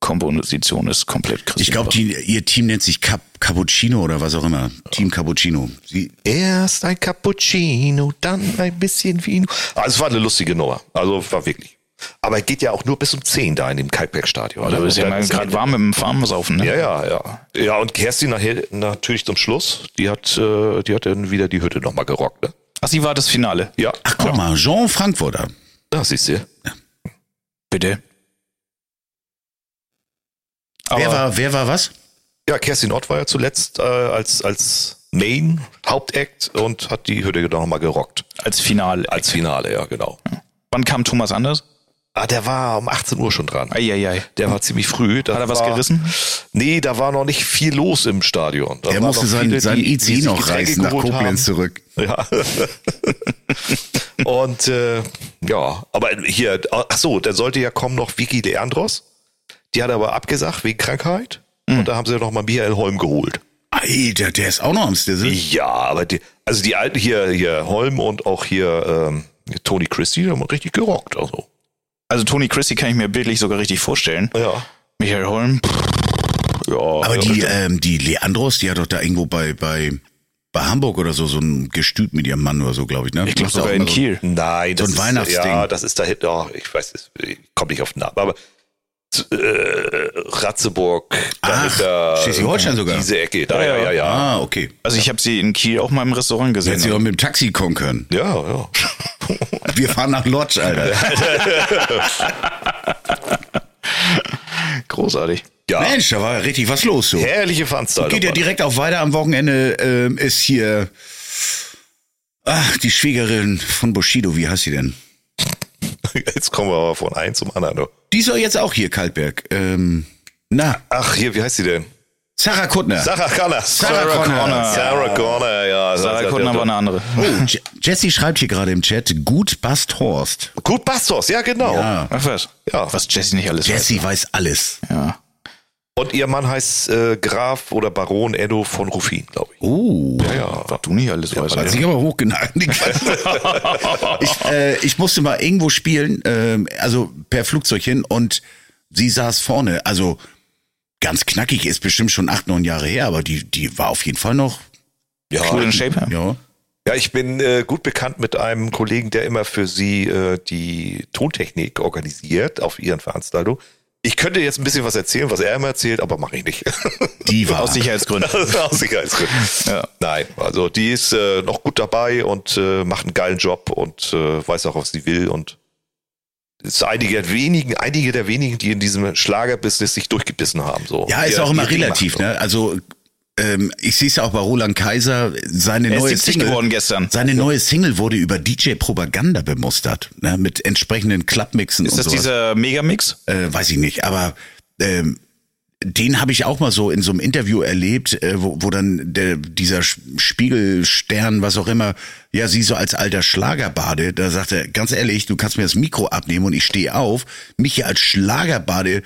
Komposition ist komplett Christian Ich glaube, ihr Team nennt sich Cap Cappuccino oder was auch immer. Team Cappuccino. Sie, Erst ein Cappuccino, dann ein bisschen Vino. Also es war eine lustige Nummer. Also war wirklich. Aber es geht ja auch nur bis um 10 da in dem Kalkbergstadion. Da ist ja gerade warm mit dem Farmsaufen. Ne? Ja, ja, ja. Ja, und Kerstin nachher natürlich zum Schluss, die hat, äh, die hat dann wieder die Hütte nochmal gerockt, ne? Ach, sie war das Finale. Ja. ach, guck mal, Jean Frankfurter. Da siehst du. Bitte. Wer Aber war, wer war was? Ja, Kerstin Ott war ja zuletzt äh, als, als Main Hauptact und hat die Hütte dann nochmal gerockt. als Finale. Als Finale, ja, genau. Wann kam Thomas Anders? Ah, der war um 18 Uhr schon dran. Eieiei. Der war ziemlich früh. Da Hat er was war, gerissen? Nee, da war noch nicht viel los im Stadion. Da Er musste sein, viele, sein die- die IC sich noch reißen nach Koblenz haben. zurück. Ja. Und äh, ja, aber hier, ach so, da sollte ja kommen noch Vicky Leandros. Die hat aber abgesagt wegen Krankheit. Und da haben sie noch mal Michael Holm geholt. Alter, der ist auch noch am Stissel. Ja, aber die, also die alten hier, hier Holm und auch hier ähm, Tony Christie, die haben richtig gerockt. Also. Also Tony Christie kann ich mir bildlich sogar richtig vorstellen. Ja. Michael Holm. Ja. Aber ja, die, ähm, die Leandros, die hat doch da irgendwo bei, bei, bei Hamburg oder so, so ein Gestüt mit ihrem Mann oder so, glaube ich, ne? ich glaube sogar in so- Kiel. Nein, So das ein ist, Weihnachtsding. Ja, das ist da hinten, oh, ich weiß es, ich komme nicht auf den Namen, aber äh, Ratzeburg, dahinter, Schleswig-Holstein sogar. Diese Ecke, da, Ja, ja, ja. ja, ja. Ah, okay. Also ich habe sie in Kiel auch mal im Restaurant gesehen. Hätte sie auch mit dem Taxi kommen können. Ja, ja. Wir fahren nach Lodge, Alter. Großartig. ja. Mensch, da war ja richtig was los so. Herrliche Veranstaltung. Geht ja direkt auch weiter. Am Wochenende ähm, ist hier ach, die Schwiegerin von Bushido, wie heißt sie denn? Jetzt kommen wir aber von einem zum anderen. Die soll jetzt auch hier Kaltberg. Ähm, na, Ach, hier, wie heißt sie denn? Sarah Kuttner. Sarah Connor. Sarah Connor. Sarah Connor, ja. Sarah Kuttner war eine andere. Oh, Je- Jesse schreibt hier gerade im Chat, gut passt Horst. Gut, Bastos, ja, genau. Ja. Ach was? Ja. Was Jesse nicht alles Jesse weiß alles. weiß. Ja. Und ihr Mann heißt äh, Graf oder Baron Edo von Ruffin, glaube ich. Oh, Ja. Was du nicht alles weißt. hat sich aber hochgenagt. ich, äh, ich musste mal irgendwo spielen, ähm, also per Flugzeug hin und sie saß vorne. Also ganz knackig, ist bestimmt schon acht, neun Jahre her, aber die, die war auf jeden Fall noch. Ja, Cool in Shape. Ja. ja ich bin äh, gut bekannt mit einem Kollegen, der immer für sie äh, die Tontechnik organisiert auf ihren Veranstaltungen. Ich könnte jetzt ein bisschen was erzählen, was er immer erzählt, aber mache ich nicht. Die war. Aus Sicherheitsgründen. Aus Sicherheitsgründen. Ja. Nein, also die ist äh, noch gut dabei und äh, macht einen geilen Job und äh, weiß auch, was sie will und ist einige der wenigen, einige der wenigen, die in diesem Schlagerbusiness sich durchgebissen haben. So. Ja, ist Die- auch immer relativ, machen. ne? Also ähm, ich sehe es ja auch bei Roland Kaiser, seine Er neue 70 Single. geworden gestern. Seine neue Single wurde über DJ Propaganda bemustert, ne? mit entsprechenden Clubmixen Ist und das sowas. dieser Megamix? äh, weiß ich nicht, aber ähm, den habe ich auch mal so in so einem Interview erlebt, äh, wo, wo dann der, dieser Spiegelstern, was auch immer, ja, sie so als alter Schlagerbade, da sagt er, ganz ehrlich, du kannst mir das Mikro abnehmen und ich stehe auf, mich hier als Schlagerbade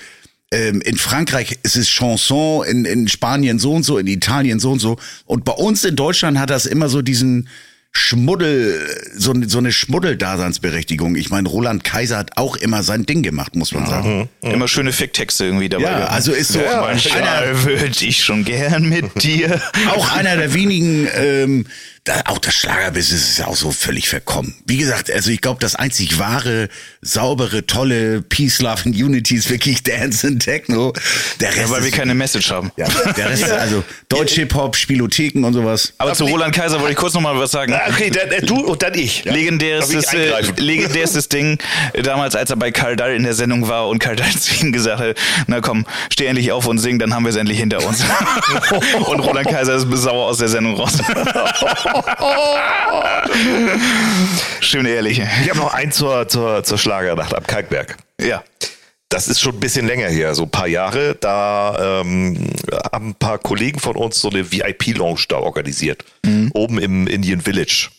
ähm, in Frankreich ist es Chanson, in, in Spanien so und so, in Italien so und so. Und bei uns in Deutschland hat das immer so diesen Schmuddel, so, so eine Schmuddel-Daseinsberechtigung. Ich meine, Roland Kaiser hat auch immer sein Ding gemacht, muss man sagen. Immer schöne Ficktexte irgendwie dabei. Ja, also ist so Ja, einer, würde ich schon gern mit dir. auch einer der wenigen, ähm, da, auch das Schlagerbusiness ist ja auch so völlig verkommen. Wie gesagt, also ich glaube, das einzig wahre, saubere, tolle Peace, Love and Unity ist wirklich Dance and Techno. Der Rest Ja, weil wir keine Message haben. ja, der Rest ist also Deutsch Hip-Hop, Spielotheken und sowas. Aber zu Roland Kaiser wollte ich kurz noch mal was sagen. Ah, Okay, dann, äh, du und dann ich. Legendäres, Darf ich äh, legendäres Ding, äh, damals als er bei Karl Dall in der Sendung war und Karl Dall zu ihm gesagt hat, na komm, steh endlich auf und sing, dann haben wir es endlich hinter uns. und Roland Kaiser ist sauer aus der Sendung raus. Schön ehrlich. Ich habe noch einen zur, zur, zur Schlagernacht am Kalkberg. Ja. Das ist schon ein bisschen länger her, so ein paar Jahre. Da ähm, haben ein paar Kollegen von uns so eine VIP-Lounge da organisiert. Oben im Indian Village.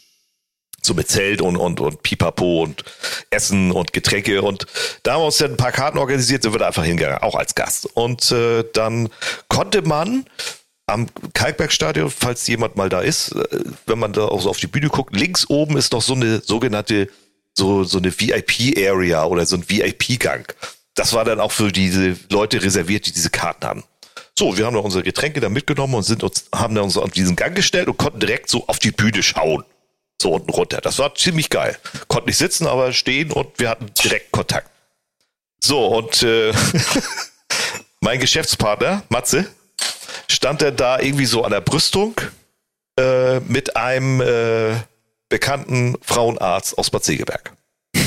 So mit Zelt und, und, und Pipapo und Essen und Getränke. Und da haben wir uns dann ein paar Karten organisiert, sind wir da einfach hingegangen, auch als Gast. Und äh, dann konnte man am Kalkbergstadion, falls jemand mal da ist, äh, wenn man da auch so auf die Bühne guckt, links oben ist noch so eine sogenannte, so, so eine VIP-Area oder so ein VIP-Gang. Das war dann auch für diese Leute reserviert, die diese Karten haben. So, wir haben noch unsere Getränke da mitgenommen und sind uns, haben dann uns auf diesen Gang gestellt und konnten direkt so auf die Bühne schauen. So unten runter. Das war ziemlich geil. Konnten nicht sitzen, aber stehen und wir hatten direkt Kontakt. So, und äh, mein Geschäftspartner, Matze, stand er da irgendwie so an der Brüstung äh, mit einem äh, bekannten Frauenarzt aus Bad Segeberg.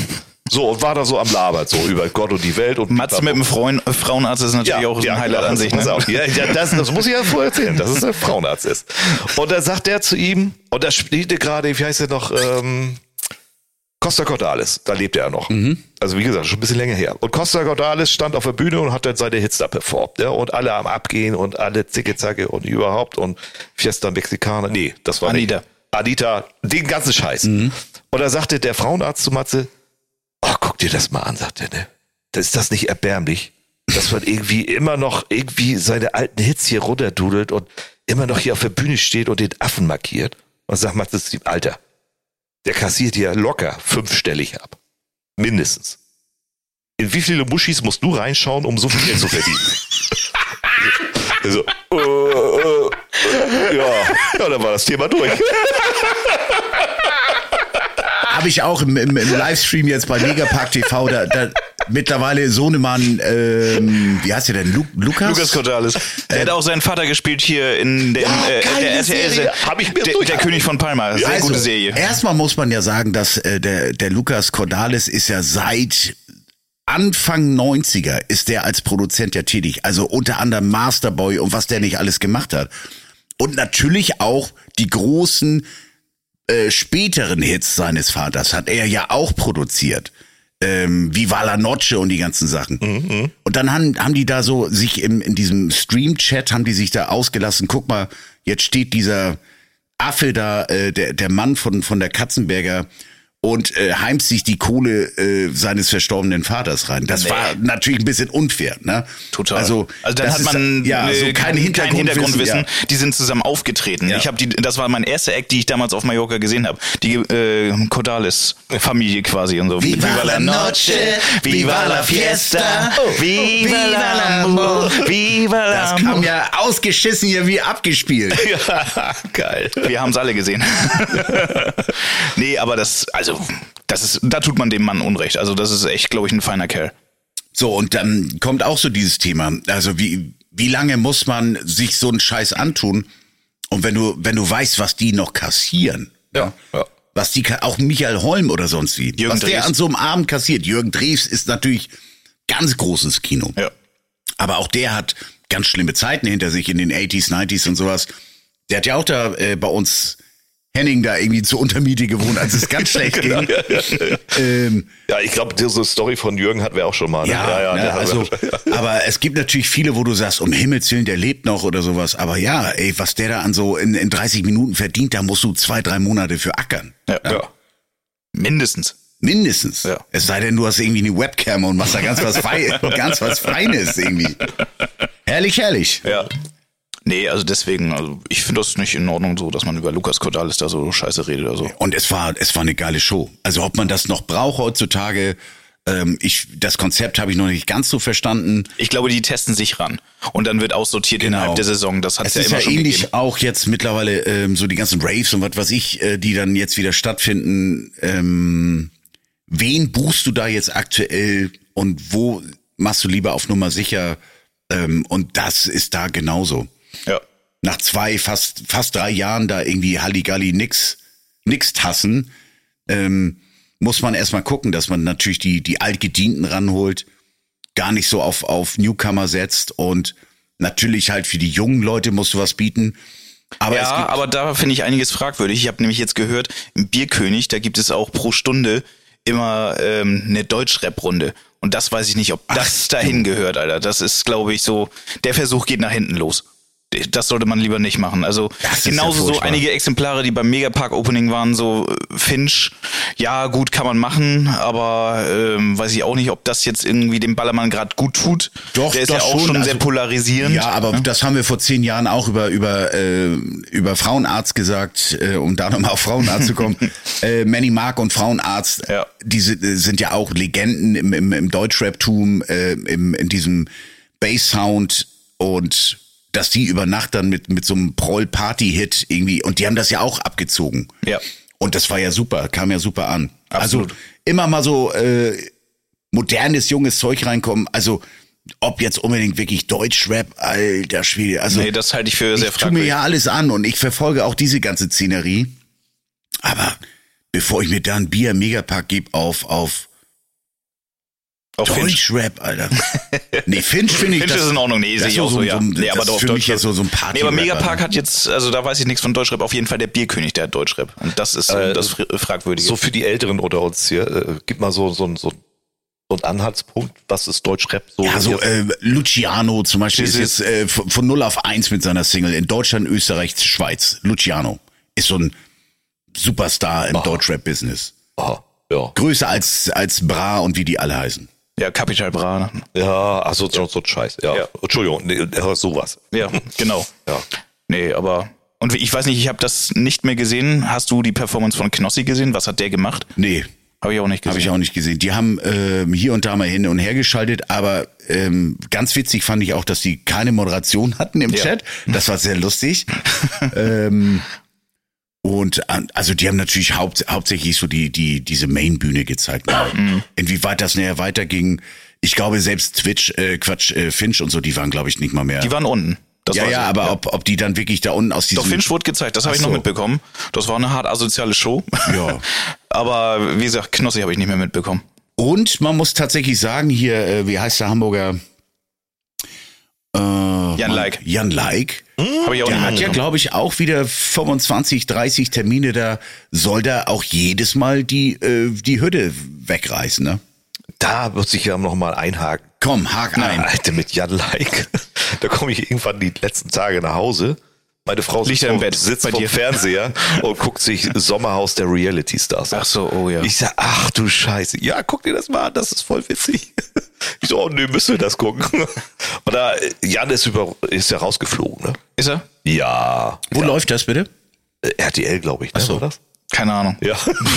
So, und war da so am Labert, so über Gott und die Welt. Und Matze mit dem Freund, äh, Frauenarzt ist natürlich auch ein Highlight genau, an sich. Ne? Ja, ja, das, das muss ich ja vorher erzählen, dass es ein Frauenarzt ist. Und da sagt er zu ihm, und da spielte gerade, wie heißt er noch, ähm, Costa Cordalis, da lebt er ja noch. Also wie gesagt, schon ein bisschen länger her. Und Costa Cordalis stand auf der Bühne und hat dann seine Hits da performt. Ja? Und alle am Abgehen und alle Zicke-Zacke und überhaupt und Fiesta Mexicana. Nee, das war Anita. Nicht. Anita, den ganzen Scheiß. Und da sagte der Frauenarzt zu Matze, oh, guck dir das mal an, sagt er, ne? Das ist das nicht erbärmlich? Dass man irgendwie immer noch irgendwie seine alten Hits hier runterdudelt und immer noch hier auf der Bühne steht und den Affen markiert. Und sagt Matze Alter, der kassiert ja locker fünfstellig ab. Mindestens. In wie viele Muschis musst du reinschauen, um so viel Geld zu verdienen? so, äh, äh, ja, ja, dann war das Thema durch. Habe ich auch im, im, im Livestream jetzt bei Megapark TV, da, da mittlerweile Sohnemann, ähm, wie heißt der denn? Lu Lukas? Lukas Cordalis. Der hat auch seinen Vater gespielt hier in dem, Ja, äh, der RTL. Serie. Hab ich mir der, durch- der König von Palma. Sehr Also, gute Serie. Erstmal muss man ja sagen, dass äh, der, der Lukas Cordalis ist ja seit Anfang 90er ist der als Produzent ja tätig. Also unter anderem Masterboy und was der nicht alles gemacht hat. Und natürlich auch die großen äh, späteren Hits seines Vaters hat er ja auch produziert. Ähm, Viva la Noche und die ganzen Sachen. Mhm. Und dann haben, haben die da so sich im, in diesem Stream-Chat haben die sich da ausgelassen. Guck mal, jetzt steht dieser Affe da, äh, der, der Mann von, von der Katzenberger und äh, heimt sich die Kohle äh, seines verstorbenen Vaters rein. Das nee. war natürlich ein bisschen unfair, ne? Total. Also, also dann hat man ist, ja, so kein, kein Hintergrundwissen. Hintergrundwissen. Ja. Die sind zusammen aufgetreten. Ja. Ich habe die, das war mein erster Act, die ich damals auf Mallorca gesehen habe. Die äh, Cordalis Familie quasi und so. Viva, viva la noche, viva la fiesta, oh, viva, viva la amor, viva la Das kam ja ausgeschissen hier wie abgespielt. ja, geil. Wir haben es alle gesehen. nee, aber das, also also das ist, da tut man dem Mann Unrecht. Also das ist echt, glaube ich, ein feiner Kerl. So, und dann kommt auch so dieses Thema. Also wie, wie lange muss man sich so einen Scheiß antun? Und wenn du, wenn du weißt, was die noch kassieren. Ja, ja. Was die, auch Michael Holm oder sonst wie. Jürgen was Dres. der an so einem Abend kassiert. Jürgen Drews ist natürlich ganz großes Kino. Ja. Aber auch der hat ganz schlimme Zeiten hinter sich in den 80s, 90s und sowas. Der hat ja auch da äh, bei uns Henning da irgendwie zur Untermiete gewohnt, als es ganz schlecht ging. ähm, ja, ich glaube, diese Story von Jürgen hatten wir auch schon mal. Ne? Ja, ja, ja, ne, also, aber es gibt natürlich viele, wo du sagst, um Himmels Willen, der lebt noch oder sowas. Aber ja, ey, was der da an so in, in 30 Minuten verdient, da musst du zwei, drei Monate für ackern. Ja, ja. Mindestens. Mindestens. Ja. Es sei denn, du hast irgendwie eine Webcam und machst da ganz was, Fein, ganz was Feines irgendwie. Herrlich, herrlich. Ja. Nee, also deswegen, also ich finde das nicht in Ordnung so, dass man über Lukas Cordalis da so scheiße redet oder so. Und es war, es war eine geile Show. Also ob man das noch braucht heutzutage, ähm, ich, das Konzept habe ich noch nicht ganz so verstanden. Ich glaube, die testen sich ran und dann wird aussortiert genau. innerhalb der Saison. Das hat es ja immer ja schon ähnlich gegeben. auch jetzt mittlerweile ähm, so die ganzen Raves und was weiß ich, äh, die dann jetzt wieder stattfinden. Ähm, wen buchst du da jetzt aktuell und wo machst du lieber auf Nummer sicher? Ähm, und das ist da genauso. Ja. Nach zwei, fast, fast drei Jahren da irgendwie Halligalli nix, nix tassen, ähm, muss man erstmal gucken, dass man natürlich die, die Altgedienten ranholt, gar nicht so auf, auf Newcomer setzt und natürlich halt für die jungen Leute musst du was bieten. Aber ja, aber da finde ich einiges fragwürdig. Ich habe nämlich jetzt gehört, im Bierkönig, da gibt es auch pro Stunde immer ähm, eine Deutschrap-Runde. Und das weiß ich nicht, ob das Ach, dahin gehört, Alter. Das ist, glaube ich, so, der Versuch geht nach hinten los das sollte man lieber nicht machen. Also genauso ja so einige Exemplare, die beim Megapark Opening waren, so äh, Finch, ja gut kann man machen, aber ähm, weiß ich auch nicht, ob das jetzt irgendwie dem Ballermann gerade gut tut. Doch, der ist doch ja auch schon, also, sehr polarisierend. Ja, aber ja? das haben wir vor zehn Jahren auch über über äh, über Frauenarzt gesagt, äh, um da nochmal auf Frauenarzt zu kommen. äh, Manny Mark und Frauenarzt, ja. diese äh, sind ja auch Legenden im, im, im Deutschrap-Tum, äh, im, in diesem Bass-Sound und dass die über Nacht dann mit, mit so einem Proll-Party-Hit irgendwie, und die haben das ja auch abgezogen. Ja. Und das war ja super, kam ja super an. Also Absolut. Also immer mal so äh, modernes, junges Zeug reinkommen. Also ob jetzt unbedingt wirklich Deutschrap, alter Schwede. Also, nee, das halte ich für sehr ich fragwürdig. Ich tue mir ja alles an und ich verfolge auch diese ganze Szenerie. Aber bevor ich mir da ein Bier Megapack gebe auf, auf auf Deutschrap, Alter. Nee, Finch finde ich. Finch das, ist in Ordnung, nee, sehe ich auch so, ja. So, nee, aber das für mich jetzt so, so ein Party. Nee, aber Megapark hat jetzt, also da weiß ich nichts von Deutschrap, auf jeden Fall der Bierkönig, der hat Deutschrap. Und das ist äh, das Fragwürdige. So für die Älteren unter uns hier, äh, gib mal so, so, so, so einen Anhaltspunkt, was ist Deutschrap so? Ja, so äh, Luciano zum Beispiel ist jetzt äh, von, von 0 auf 1 mit seiner Single in Deutschland, Österreich, Schweiz. Luciano ist so ein Superstar im Deutschrap-Business. Aha, ja. Größer als, als Bra und wie die alle heißen. Ja, Capital Bra. Ne? Ja, also so, so Scheiß. Ja. ja. Entschuldigung, nee, sowas. Ja, genau. ja. Nee, aber und ich weiß nicht, ich habe das nicht mehr gesehen. Hast du die Performance von Knossi gesehen? Was hat der gemacht? Nee. Habe ich auch nicht gesehen. Habe ich auch nicht gesehen. Die haben ähm, hier und da mal hin und her geschaltet, aber ähm, ganz witzig fand ich auch, dass die keine Moderation hatten im ja. Chat. Das war sehr lustig. ähm, und also die haben natürlich haupt, hauptsächlich so die, die, diese Main-Bühne gezeigt. Mhm. Inwieweit das näher weiterging. Ich glaube, selbst Twitch, äh, Quatsch, äh, Finch und so, die waren, glaube ich, nicht mal mehr. Die waren unten. Das ja, ja, aber ja. Ob, ob die dann wirklich da unten aus diesem... Doch, Finch wurde gezeigt, das habe ich noch mitbekommen. Das war eine hart asoziale Show. Ja. aber wie gesagt, Knossi habe ich nicht mehr mitbekommen. Und man muss tatsächlich sagen, hier, äh, wie heißt der Hamburger? Äh, Jan Like. Jan Like hm? Hab ich auch der hat ja, glaube ich, auch wieder 25, 30 Termine. Da soll da auch jedes Mal die, äh, die Hürde wegreißen, ne? da muss ich ja noch mal einhaken. Komm, hak ein. Alter, mit Jan Like. Da komme ich irgendwann die letzten Tage nach Hause. Meine Frau Liegt sitzt, im Bett sitzt bei dir? Fernseher und guckt sich Sommerhaus der Reality Stars an. Ach so, oh ja. Ich sag, ach du Scheiße. Ja, guck dir das mal an, das ist voll witzig. Ich so, oh nee, müssen wir das gucken. Und da, Jan ist über, ist ja rausgeflogen, ne? Ist er? Ja. Wo läuft das bitte? Äh, RTL, glaube ich, ne? so. War das? Keine Ahnung. Ja.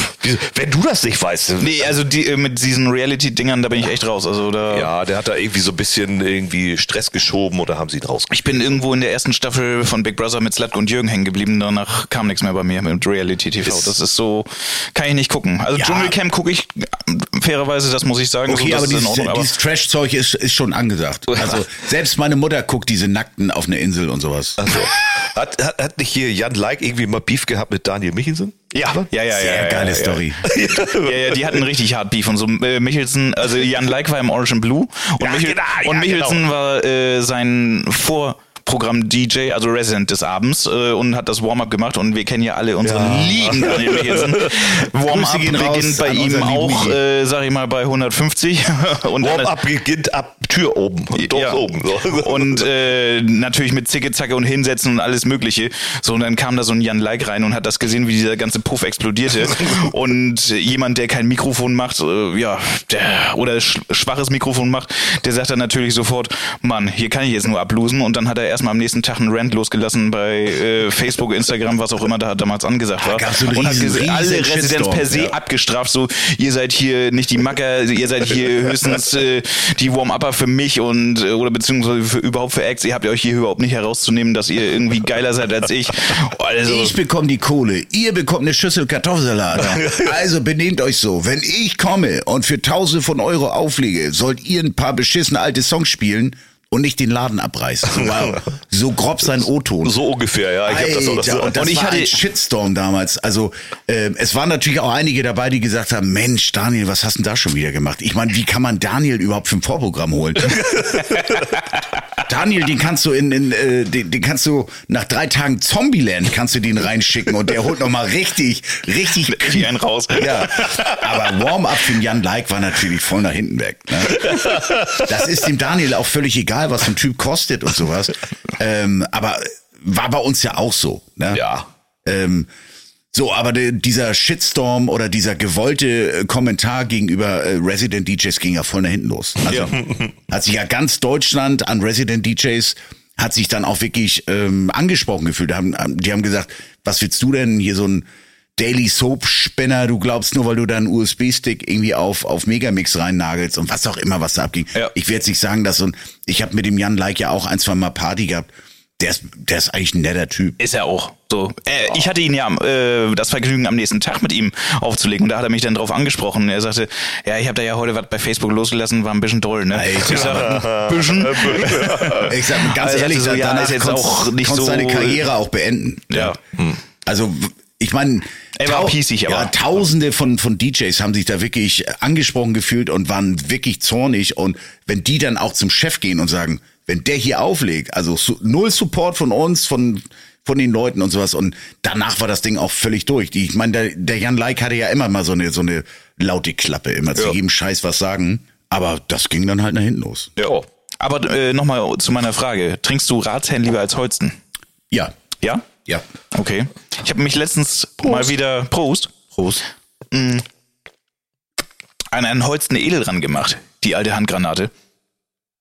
Wenn du das nicht weißt. Nee, also die, äh, mit diesen Reality-Dingern, da bin ich echt raus. Also da. Ja, der hat da irgendwie so ein bisschen irgendwie Stress geschoben oder haben sie ihn rausgeschmissen. Ich bin irgendwo in der ersten Staffel von Big Brother mit Slatko und Jürgen hängen geblieben. Danach kam nichts mehr bei mir mit Reality TV. Ist- das ist so, kann ich nicht gucken. Also Ja. Dschungelcamp gucke ich äh, fairerweise, das muss ich sagen. Okay, so, das aber dieses, Ordnung, aber dieses Trash-Zeug ist, ist schon angesagt. Also selbst meine Mutter guckt diese Nackten auf einer Insel und sowas. Also, hat, hat, hat nicht hier Jan Like irgendwie mal Beef gehabt mit Daniel Michelsen? Ja, ja, ja, Sehr ja, ja, geile ja, Story. Ja, ja, die hatten richtig hart Beef und so. Äh, Michelsen, also Jan Like war im Orange and Blue und, Ja, Michel, genau, ja, und Michelsen genau. war äh, sein Vorprogramm DJ, also Resident des Abends äh, und hat das Warm-up gemacht und wir kennen ja alle unseren Ja. lieben Daniel Michelsen. Warm-up beginnt bei ihm auch, äh, sag ich mal, bei 150 und dann Warm-up beginnt ab Tür oben. Dort ja. oben. So. Und äh, natürlich mit Zicke, Zacke und Hinsetzen und alles Mögliche. So, und dann kam da so ein Jan Like rein und hat das gesehen, wie dieser ganze Puff explodierte. und jemand, der kein Mikrofon macht, äh, ja, der, oder sch schwaches Mikrofon macht, der sagt dann natürlich sofort, Mann, hier kann ich jetzt nur ablosen. Und dann hat er erstmal am nächsten Tag einen Rant losgelassen bei äh, Facebook, Instagram, was auch immer da damals angesagt war. so und hat riesen- ges- riesen alle Residenz per se ja. abgestraft, so ihr seid hier nicht die Macker, ihr seid hier höchstens äh, die Warm-Upper für mich und äh, oder beziehungsweise für, überhaupt für Acts, ihr habt euch hier überhaupt nicht herauszunehmen, dass ihr irgendwie geiler seid als ich. Also Ich bekomme die Kohle, ihr bekommt eine Schüssel Kartoffelsalat. Also benehmt euch so. Wenn ich komme und für Tausende von Euro auflege, sollt ihr ein paar beschissene alte Songs spielen und nicht den Laden abreißen. So, war, so grob sein O-Ton. So ungefähr, ja. Ich hab das auch Alter, und das Und ich hatte- Shitstorm damals. Also äh, es waren natürlich auch einige dabei, die gesagt haben, Mensch, Daniel, was hast du denn da schon wieder gemacht? Ich meine, wie kann man Daniel überhaupt für ein Vorprogramm holen? Daniel, den kannst du in, in äh, den, den kannst du nach drei Tagen Zombieland kannst du den reinschicken und der holt noch mal richtig, richtig Richtig einen raus. Ja, aber Warm-up für Jan Like war natürlich voll nach hinten weg. Ne? Das ist dem Daniel auch völlig egal, was so ein Typ kostet und sowas. Ähm, aber war bei uns ja auch so. Ne? Ja. Ähm, so, aber de, dieser Shitstorm oder dieser gewollte äh, Kommentar gegenüber äh, Resident DJs ging ja voll nach hinten los. Also hat sich ja ganz Deutschland an Resident DJs hat sich dann auch wirklich ähm, angesprochen gefühlt. Die haben, die haben gesagt, was willst du denn hier so ein Daily Soap Spinner, du glaubst nur, weil du da einen USB-Stick irgendwie auf, auf Megamix reinnagelst und was auch immer, was da abging. Ja. Ich werde jetzt nicht sagen, dass so ein, ich habe mit dem Jan Like ja auch ein, zwei Mal Party gehabt. Der ist, der ist eigentlich ein netter Typ. Ist er auch. So. Äh, ich hatte ihn ja äh, das Vergnügen, am nächsten Tag mit ihm aufzulegen. Und da hat er mich dann drauf angesprochen. Er sagte, ja, ich habe da ja heute was bei Facebook losgelassen, war ein bisschen doll, ne? Alter. Ich sag, bisschen. Ich sag ganz Also, ehrlich, so, ja, danach ist jetzt konntest- auch nicht konntest so- deine Karriere auch beenden. Ja. Hm. Also ich meine, Er war pießig, aber- ja, Tausende von von DJs haben sich da wirklich angesprochen gefühlt und waren wirklich zornig und wenn die dann auch zum Chef gehen und sagen, wenn der hier auflegt, also su null Support von uns, von von den Leuten und sowas und danach war das Ding auch völlig durch. Die, ich meine, der, der Jan Like hatte ja immer mal so eine so eine laute Klappe, immer zu Ja. jedem Scheiß was sagen, aber das ging dann halt nach hinten los. Ja. Aber äh, nochmal zu meiner Frage. Trinkst du Ratsherrn lieber als Holsten? Ja, Ja? Ja. Okay. Ich habe mich letztens mal wieder Prost Prost. an einen Holsten Edel ran gemacht, die alte Handgranate.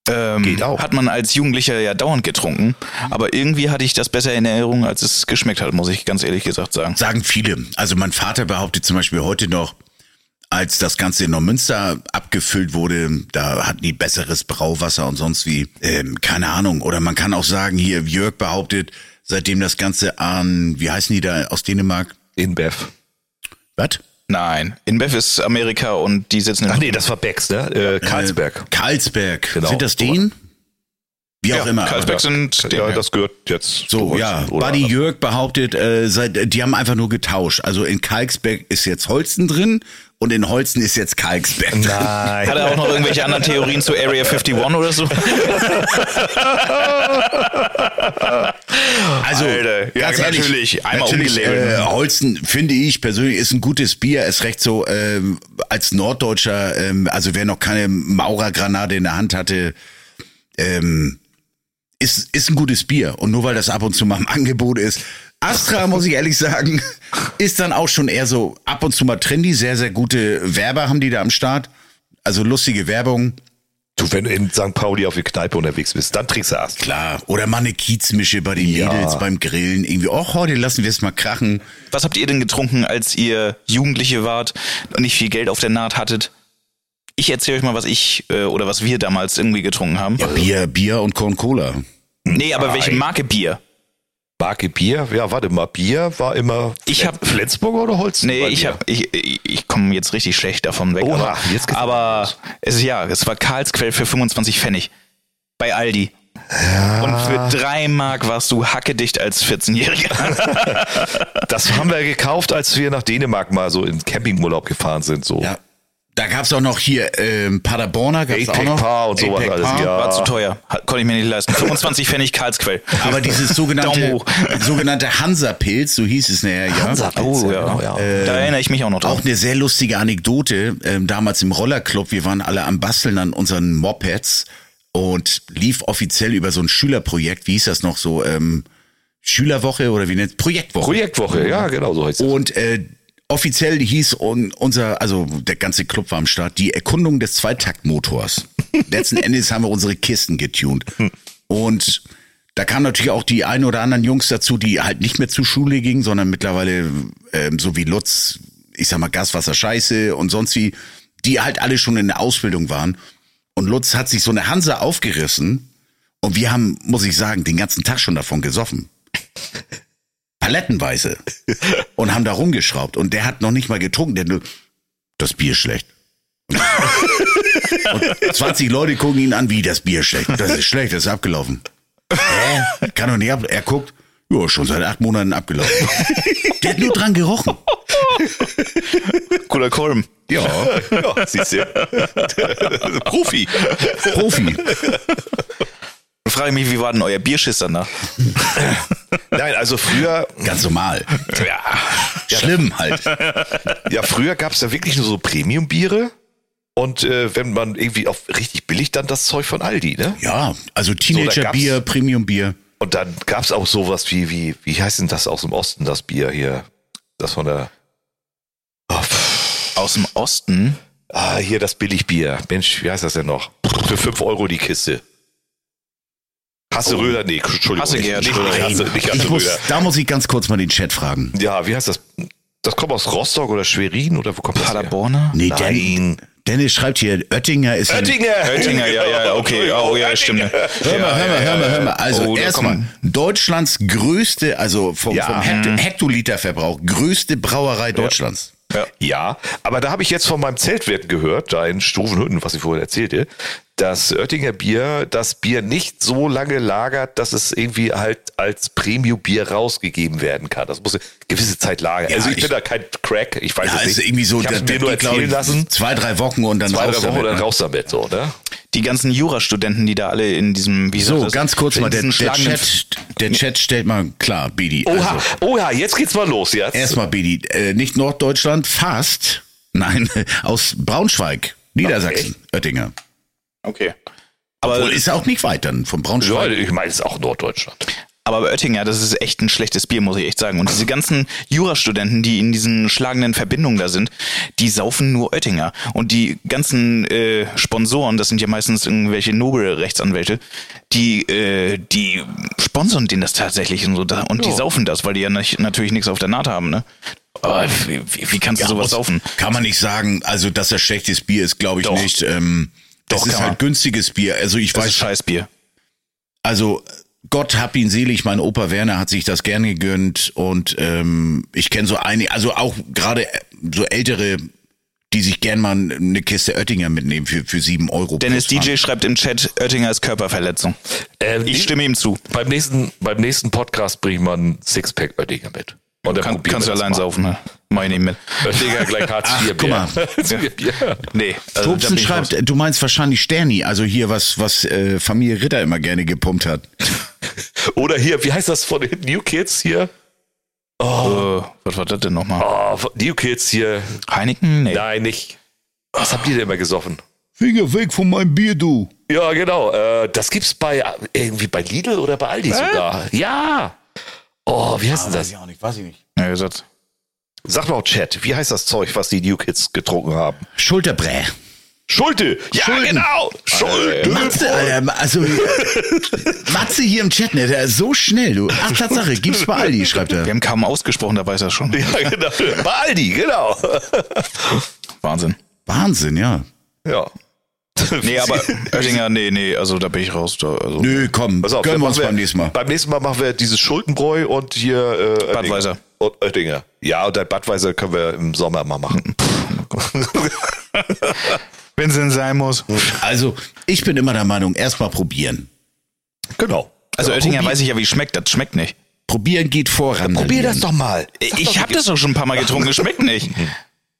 Ähm, Geht auch. Hat man als Jugendlicher ja dauernd getrunken, aber irgendwie hatte ich das besser in Erinnerung, als es geschmeckt hat, muss ich ganz ehrlich gesagt sagen. Sagen viele. Also mein Vater behauptet zum Beispiel heute noch, als das Ganze in Neumünster abgefüllt wurde, da hatten die besseres Brauwasser und sonst wie. Ähm, keine Ahnung. Oder man kann auch sagen, hier Jörg behauptet, seitdem das Ganze an, wie heißen die da aus Dänemark? InBev. Was? Nein, InBev ist Amerika und die sitzen in Ach nee, das war Becks, ne? Äh, Karlsberg. Äh, Karlsberg. Genau. Sind das den? Wie auch Ja, immer. Karlsberg sind ja, das gehört jetzt. So, ja. Buddy Jörg behauptet, äh, seit, die haben einfach nur getauscht. Also in Kalksberg ist jetzt Holsten drin und in Holsten ist jetzt Kalksberg. Nein. Hat er auch noch irgendwelche anderen Theorien zu Area 51 oder so? Also, Alter, ja, ganz ehrlich, natürlich, einmal natürlich, äh, Holzen finde ich persönlich ist ein gutes Bier. Ist recht so ähm, als Norddeutscher, ähm, also wer noch keine Maurergranate in der Hand hatte, ähm, ist ist ein gutes Bier. Und nur weil das ab und zu mal im Angebot ist, Astra muss ich ehrlich sagen, ist dann auch schon eher so ab und zu mal trendy. Sehr sehr gute Werber haben die da am Start. Also lustige Werbung. Du, wenn du in St. Pauli auf die Kneipe unterwegs bist, dann trinkst du erst. Klar, oder mal eine Kiezmische bei den Ja. Mädels beim Grillen. Irgendwie, oh, heute lassen wir es mal krachen. Was habt ihr denn getrunken, als ihr Jugendliche wart und nicht viel Geld auf der Naht hattet? Ich erzähle euch mal, was ich äh, oder was wir damals irgendwie getrunken haben. Ja, Bier, Bier und Corn Cola. Nee, aber welche Nein. Marke Bier? Marke Bier? Ja, warte mal, Bier war immer Ich hab- Flensburg oder Holzen? Nee, ich hab, ich, ich, komme jetzt richtig schlecht davon weg. Oha, aber jetzt geht's aber es ist ja, es war Karlsquell für 25 Pfennig. Bei Aldi. Und für drei Mark warst du hackedicht als 14-Jähriger. Das haben wir gekauft, als wir nach Dänemark mal so in Campingurlaub gefahren sind. So. Ja. Da gab's auch noch hier ähm, Paderborner, gab's auch Apex noch. Par und sowas alles, ja. War zu teuer. Hat- Konnte ich mir nicht leisten. 25 Pfennig Karlsquell. Aber dieses sogenannte, sogenannte Hansa-Pilz, so hieß es nachher, ja. Hansa-Pilz, Oh ja, ja, genau, ja. da erinnere ich mich auch noch drauf. Auch eine sehr lustige Anekdote. Ähm, damals im Rollerclub, wir waren alle am Basteln an unseren Mopeds und lief offiziell über so ein Schülerprojekt, wie hieß das noch so, ähm, Schülerwoche oder wie nennt Projektwoche. Projektwoche, ja, genau so heißt es. Und äh, offiziell hieß un, unser, also der ganze Club war am Start, die Erkundung des Zweitaktmotors. Letzten Endes haben wir unsere Kisten getunt. Und da kamen natürlich auch die ein oder anderen Jungs dazu, die halt nicht mehr zur Schule gingen, sondern mittlerweile, ähm, so wie Lutz, ich sag mal Gaswasser Scheiße und sonst wie, die halt alle schon in der Ausbildung waren. Und Lutz hat sich so eine Hanse aufgerissen und wir haben, muss ich sagen, den ganzen Tag schon davon gesoffen palettenweise und haben da rumgeschraubt und der hat noch nicht mal getrunken, der nur, das Bier ist schlecht. und 20 Leute gucken ihn an, wie das Bier ist schlecht. Das ist schlecht, das ist abgelaufen. Hä? Kann doch nicht ab. Er guckt, ja, schon seit acht Monaten abgelaufen. Der hat nur dran gerochen. Cooler Kolm. Ja, ja, siehst du. Profi. Profi. Frage mich, wie war denn euer Bierschiss danach? Nein, also früher, Ganz normal. ja, Schlimm halt. ja, früher gab es ja wirklich nur so Premium-Biere. Und äh, wenn man irgendwie auf richtig billig, dann das Zeug von Aldi, ne? Ja, also So, Teenager-Bier, da Premium-Bier. Und dann gab es auch sowas wie, wie, wie heißt denn das aus dem Osten, das Bier hier? Das von der. Oh, Aus dem Osten? ah, hier das Billigbier. Mensch, wie heißt das denn noch? Für 5 Euro die Kiste. Hasse Röder, nee, Entschuldigung. Hasse Gerhard nicht, nicht, Hasse, nicht Hasse muss, Röder. da muss ich ganz kurz mal den Chat fragen. Ja, wie heißt das? Das kommt aus Rostock oder Schwerin oder wo kommt das her? Paderborner? Nee, Nein. Den, Dennis schreibt hier, Oettinger ist ein Oettinger! Oettinger, ja, ja, okay. Oh, ja, stimmt. Hör mal, hör mal, hör mal, hör mal. Also Oh, erstmal, Deutschlands größte, also vom, Ja. vom Hekt Hektoliterverbrauch, größte Brauerei Deutschlands. Ja, aber da habe ich jetzt von meinem Zeltwirt gehört, da in Stufenhütten, was ich vorhin erzählte, dass Oettinger Bier das Bier nicht so lange lagert, dass es irgendwie halt als Premium-Bier rausgegeben werden kann. Das muss eine gewisse Zeit lagern. Ja, also ich, ich- bin da kein Crack, ich weiß Ja, es ist nicht. irgendwie so, ich habe das- mir das nur erzählen ich, lassen. Zwei, drei Wochen und dann Zwei, raus drei Wochen damit, und dann ne? raus damit, so, ne? Die ganzen Jurastudenten, die da alle in diesem, wie So, das, ganz kurz in mal, der, der, Chat, der Chat stellt mal klar, Bidi. Oha, Also, oha, jetzt geht's mal los, jetzt. erstmal Bidi, äh, nicht Norddeutschland, fast, nein, aus Braunschweig, Niedersachsen, Oettinger. Okay. Aber, Obwohl, ist auch nicht weit dann, von Ja, Braunschweig. ich meine, es ist auch Norddeutschland. aber bei Oettinger, das ist echt ein schlechtes Bier, muss ich echt sagen. Und diese ganzen Jurastudenten, die in diesen schlagenden Verbindungen da sind, die saufen nur Oettinger. Und die ganzen äh, Sponsoren, das sind ja meistens irgendwelche Nobelrechtsanwälte, die, äh, die sponsern denen das tatsächlich und so da. Und die Ja. saufen das, weil die ja nicht, natürlich nichts auf der Naht haben, ne? Aber wie, wie, wie kannst du sowas muss- saufen? Kann man nicht sagen, also dass das schlechtes Bier ist, glaube ich Doch. nicht. Ähm, das Doch, ist halt man. günstiges Bier. Also ich Das ist weiß, Scheißbier. also Gott hab ihn selig, mein Opa Werner hat sich das gerne gegönnt und ähm, ich kenne so einige, also auch gerade so ältere, die sich gern mal eine Kiste Oettinger mitnehmen für, für sieben Euro. Dennis DJ schreibt im Chat, Oettinger ist Körperverletzung. Ähm, Ich stimme ihm zu. Beim nächsten, beim nächsten Podcast bringt man ein Sixpack Oettinger mit. Und dann Kann, kannst du allein mal. saufen, ne? Mach ich mit. Oettinger gleich Hartz Ach, IV guck mal. Bier. Nee. Also, da Tobsen ich raus. schreibt, du meinst wahrscheinlich Sterni, also hier was, was äh, Familie Ritter immer gerne gepumpt hat. Oder hier, wie heißt das von den New Kids hier? Oh. Äh, was war das denn nochmal? Oh, New Kids hier. Heineken? Nee. Nein, nicht. Was habt ihr denn immer gesoffen? Finger weg von meinem Bier, du. Ja, genau. Äh, das gibt's bei irgendwie bei Lidl oder bei Aldi sogar. Ja. Oh, wie heißt denn das? Weiß ich auch nicht, weiß ich nicht. Ja, gesagt. Sag mal, Chat, wie heißt das Zeug, was die New Kids getrunken haben? Schulterbrä. Schulte! Ja, Schulden. genau! Schulte! Matze, Alter, also Matze hier im Chat, ne, der ist so schnell, du. Ach, Tatsache, gibt's bei Aldi, schreibt er. Wir haben kaum ausgesprochen, da weiß er schon. Ja, genau. Bei Aldi, genau. Wahnsinn. Wahnsinn, ja. Ja. Nee, aber Oettinger, nee, nee, also da bin ich raus. Da, also. Nö, komm, Pass auf, gönnen wir uns beim nächsten Mal. Beim nächsten Mal machen wir dieses Schuldenbräu und hier äh, Budweiser. Und Oettinger. Ja, und der Budweiser können wir im Sommer mal machen. Wenn es denn sein muss. Also, ich bin immer der Meinung, erstmal probieren. genau. Also Ja, Oettinger probier- weiß ich ja, wie es schmeckt. Das schmeckt nicht. Probieren geht voran. Probier das doch mal. Ich habe das doch schon ein paar Mal getrunken. Es schmeckt nicht.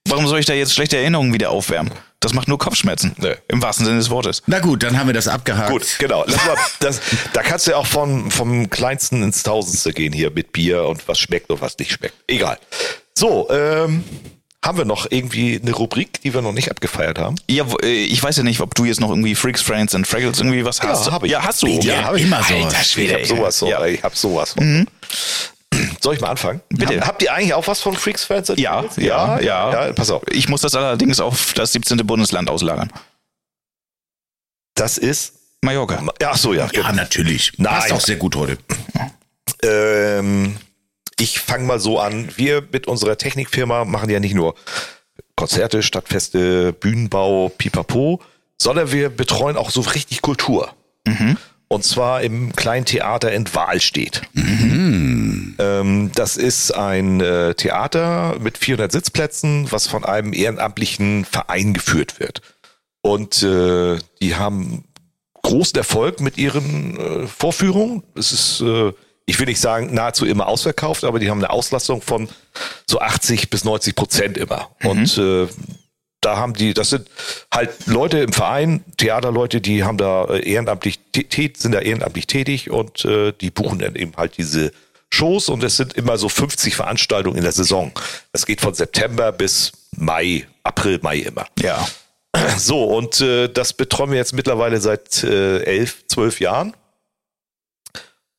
Warum soll ich da jetzt schlechte Erinnerungen wieder aufwärmen? Das macht nur Kopfschmerzen. Nee. Im wahrsten Sinne des Wortes. Na gut, dann haben wir das abgehakt. Gut, genau. Lass mal, das, da kannst du ja auch von, vom Kleinsten ins Tausendste gehen hier mit Bier und was schmeckt und was nicht schmeckt. Egal. So, ähm, haben wir noch irgendwie eine Rubrik, die wir noch nicht abgefeiert haben? Ja, wo- äh, ich weiß ja nicht, ob du jetzt noch irgendwie Freaks, Friends and Fraggles irgendwie was hast. hab ich. Ja, hast du. Ja, Okay. immer sowas. Alter Schwede, Ich hab sowas so. Ja. Ich hab sowas. Soll ich mal anfangen? Bitte. Hab, habt ihr eigentlich auch was von Freaks Fans? Ja, ja, ja, ja. Pass auf. Ich muss das allerdings auf das 17. Bundesland auslagern. Das ist. Mallorca. Ja, ach so, ja. Ja, natürlich. Nein. Passt auch sehr gut heute. Ähm, ich fange mal so an. Wir mit unserer Technikfirma machen ja nicht nur Konzerte, Stadtfeste, Bühnenbau, Pipapo, sondern wir betreuen auch so richtig Kultur. Und zwar im kleinen Theater in Wahlstedt. Ähm, das ist ein äh, Theater mit 400 Sitzplätzen, was von einem ehrenamtlichen Verein geführt wird. Und äh, die haben großen Erfolg mit ihren äh, Vorführungen. Es ist, äh, ich will nicht sagen, nahezu immer ausverkauft, aber die haben eine Auslastung von so 80 bis 90 Prozent immer. Und äh, da haben die, das sind halt Leute im Verein, Theaterleute, die haben da äh, ehrenamtlich, sind da ehrenamtlich tätig und äh, die buchen dann eben halt diese Shows und es sind immer so 50 Veranstaltungen in der Saison. Das geht von September bis Mai, April, Mai immer. Ja. So, und äh, das betreuen wir jetzt mittlerweile seit äh, elf, zwölf Jahren.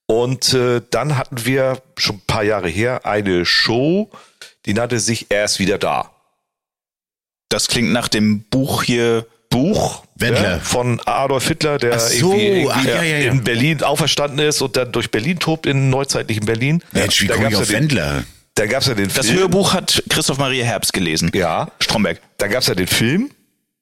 Und äh, dann hatten wir schon ein paar Jahre her eine Show, die nannte sich Er ist wieder da. Das klingt nach dem Buch hier. Buch Wendler. ja, von Adolf Hitler, der so, irgendwie, irgendwie ach, ja, ja, ja. in Berlin auferstanden ist und dann durch Berlin tobt, in neuzeitlichen Berlin. Mensch, wie da komme ich gab's auf ja den, Wendler? da gab's ja den Das Film. Hörbuch hat Christoph Maria Herbst gelesen. Ja. Stromberg. Dann gab's ja den Film.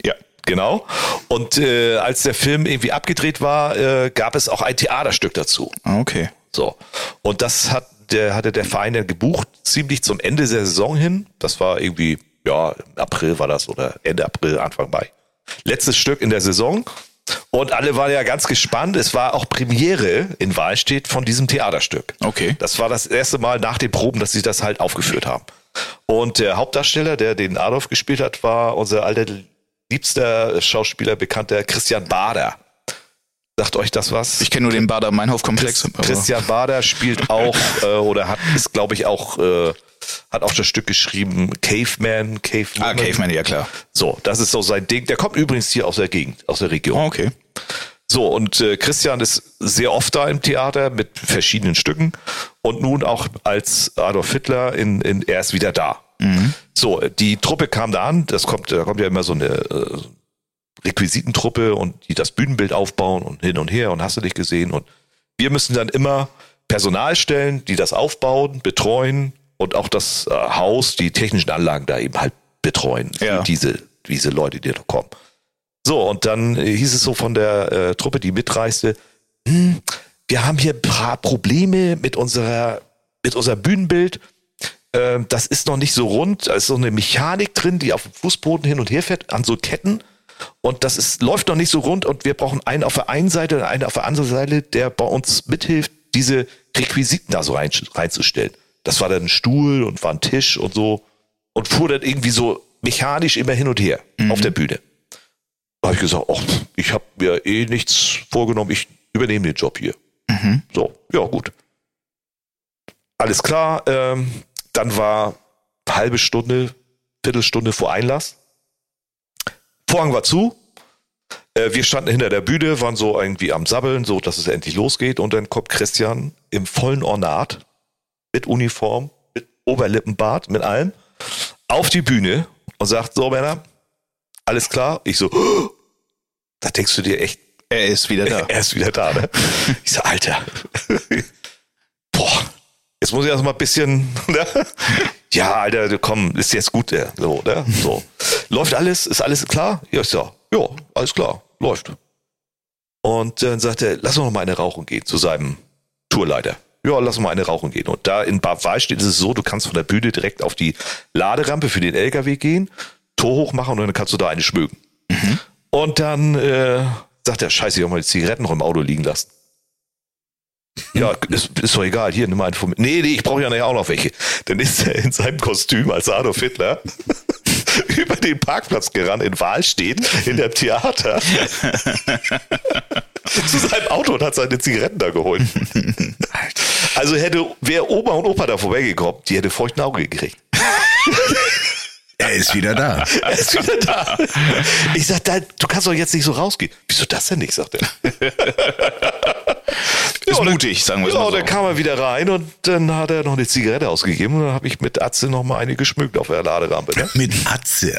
Ja. Genau. Und äh, als der Film irgendwie abgedreht war, äh, gab es auch ein Theaterstück dazu. Ah, Okay. So. Und das hat der, hatte der Verein dann gebucht, ziemlich zum Ende der Saison hin. Das war irgendwie, ja, April war das oder Ende April, Anfang Mai. Letztes Stück in der Saison. Und alle waren ja ganz gespannt. Es war auch Premiere in Wahlstedt von diesem Theaterstück. Okay. Das war das erste Mal nach den Proben, dass sie das halt aufgeführt haben. Und der Hauptdarsteller, der den Adolf gespielt hat, war unser alter liebster Schauspieler, bekannter Christian Bader. Sagt euch das was? Ich kenne nur den Bader-Meinhof-Komplex. Christian Bader spielt auch äh, oder hat ist glaube ich auch äh, hat auch das Stück geschrieben Caveman, Caveman. Ah, Caveman, ja klar. So, das ist so sein Ding. Der kommt übrigens hier aus der Gegend, aus der Region. Oh, okay. So, und äh, Christian ist sehr oft da im Theater mit verschiedenen Stücken und nun auch als Adolf Hitler in, in Er ist wieder da. So, die Truppe kam da an, das kommt, da kommt ja immer so eine äh, Requisitentruppe und die das Bühnenbild aufbauen und hin und her und hast du dich gesehen und wir müssen dann immer Personal stellen, die das aufbauen, betreuen und auch das äh, Haus, die technischen Anlagen da eben halt betreuen. Ja. Diese, diese Leute, die da kommen. So, und dann äh, hieß es so von der äh, Truppe, die mitreiste, hm, wir haben hier ein paar Probleme mit unserer, mit unserem Bühnenbild. Ähm, das ist noch nicht so rund. Da ist so eine Mechanik drin, die auf dem Fußboden hin und her fährt, an so Ketten. Und das ist, läuft noch nicht so rund und wir brauchen einen auf der einen Seite und einen auf der anderen Seite, der bei uns mithilft, diese Requisiten da so rein, reinzustellen. Das war dann ein Stuhl und war ein Tisch und so und fuhr dann irgendwie so mechanisch immer hin und her auf der Bühne. Da habe ich gesagt, ach, ich habe mir eh nichts vorgenommen, ich übernehme den Job hier. So, ja, gut. Alles klar. Ähm, dann war halbe Stunde, Viertelstunde vor Einlass. Vorhang war zu. Äh, wir standen hinter der Bühne, waren so irgendwie am Sabbeln, so dass es endlich losgeht. Und dann kommt Christian im vollen Ornat mit Uniform, mit Oberlippenbart, mit allem auf die Bühne und sagt: So, Männer, alles klar. Ich so, da denkst du dir echt, Er ist wieder da. er ist wieder da, ne? Ich so, Alter. Boah. Jetzt muss ich erst mal ein bisschen, ne? Ja, Alter, komm, ist jetzt gut, der. So, ne? So. Läuft alles? Ist alles klar? Ja, ich so, ja, alles klar, läuft. Und dann sagt er, lass uns noch mal eine rauchen gehen zu seinem Tourleiter. Ja, lass mal eine rauchen gehen. Und da in Bad Wallstedt ist es so, du kannst von der Bühne direkt auf die Laderampe für den LKW gehen, Tor hoch machen und dann kannst du da eine schmögen. Und dann äh, sagt er, scheiße, ich hab mal die Zigaretten noch im Auto liegen lassen. Ja, ist, ist doch egal, hier, nimm mal einen von mir. Nee, nee, ich brauche ja nachher auch noch welche. Dann ist er in seinem Kostüm als Adolf Hitler über den Parkplatz gerannt in Wahlstedt, in der Theater, zu seinem Auto und hat seine Zigaretten da geholt. Also hätte, wäre Oma und Opa da vorbeigekommen, die hätte feuchten Auge gekriegt. Er ist wieder da. Er ist wieder da. Ich sag, du kannst doch jetzt nicht so rausgehen. Wieso das denn nicht, sagt er. Ist Ja, mutig, sagen wir Ja, mal so. dann kam er wieder rein und dann hat er noch eine Zigarette ausgegeben und dann habe ich mit Atze noch mal eine geschmückt auf der Laderampe. Ne? Mit Atze.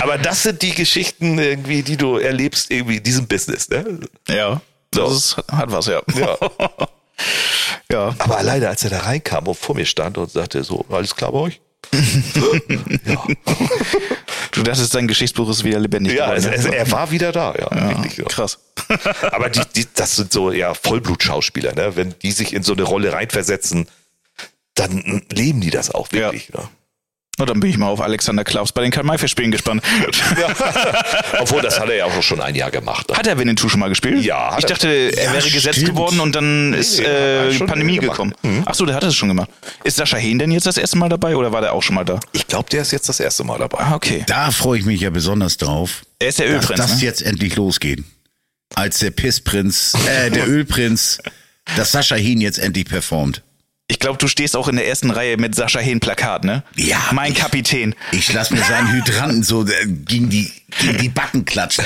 Aber das sind die Geschichten irgendwie, die du erlebst irgendwie in diesem Business. Ne? Ja, das ist, hat was, ja. Ja. ja. Aber alleine, als er da reinkam und vor mir stand und sagte so, alles klar bei euch? Du dachtest, dein Geschichtsbuch ist wieder lebendig Ja, geworden. es, er war wieder da. Ja, wirklich, ja. Krass. Aber die, die, das sind so ja Vollblutschauspieler, ne? Wenn die sich in so eine Rolle reinversetzen, dann leben die das auch wirklich. Ne? Na, dann bin ich mal auf Alexander Klaus bei den Karl-May-Festspielen gespannt. Obwohl, das hat er ja auch schon ein Jahr gemacht. Ne? Hat er Winnetou schon mal gespielt? Ja, hat Ich dachte, er Ja, wäre gesetzt stimmt. geworden und dann ist nee, hat äh, Pandemie gekommen. Mhm. Ach so, der hat es schon gemacht. Ist Sascha Hehn denn jetzt das erste Mal dabei oder war der auch schon mal da? Ich glaube, der ist jetzt das erste Mal dabei. Ah, okay. Da freue ich mich ja besonders drauf, Er ist der dass Ölprinz, das ne? jetzt endlich losgeht. Als der Pissprinz, äh, der Ölprinz, dass Sascha Hien jetzt endlich performt. Ich glaube, du stehst auch in der ersten Reihe mit Sascha Hehn Plakat, ne? Ja. Mein Kapitän. Ich lass mir seinen Hydranten so äh, gegen die, gegen die Backen klatschen.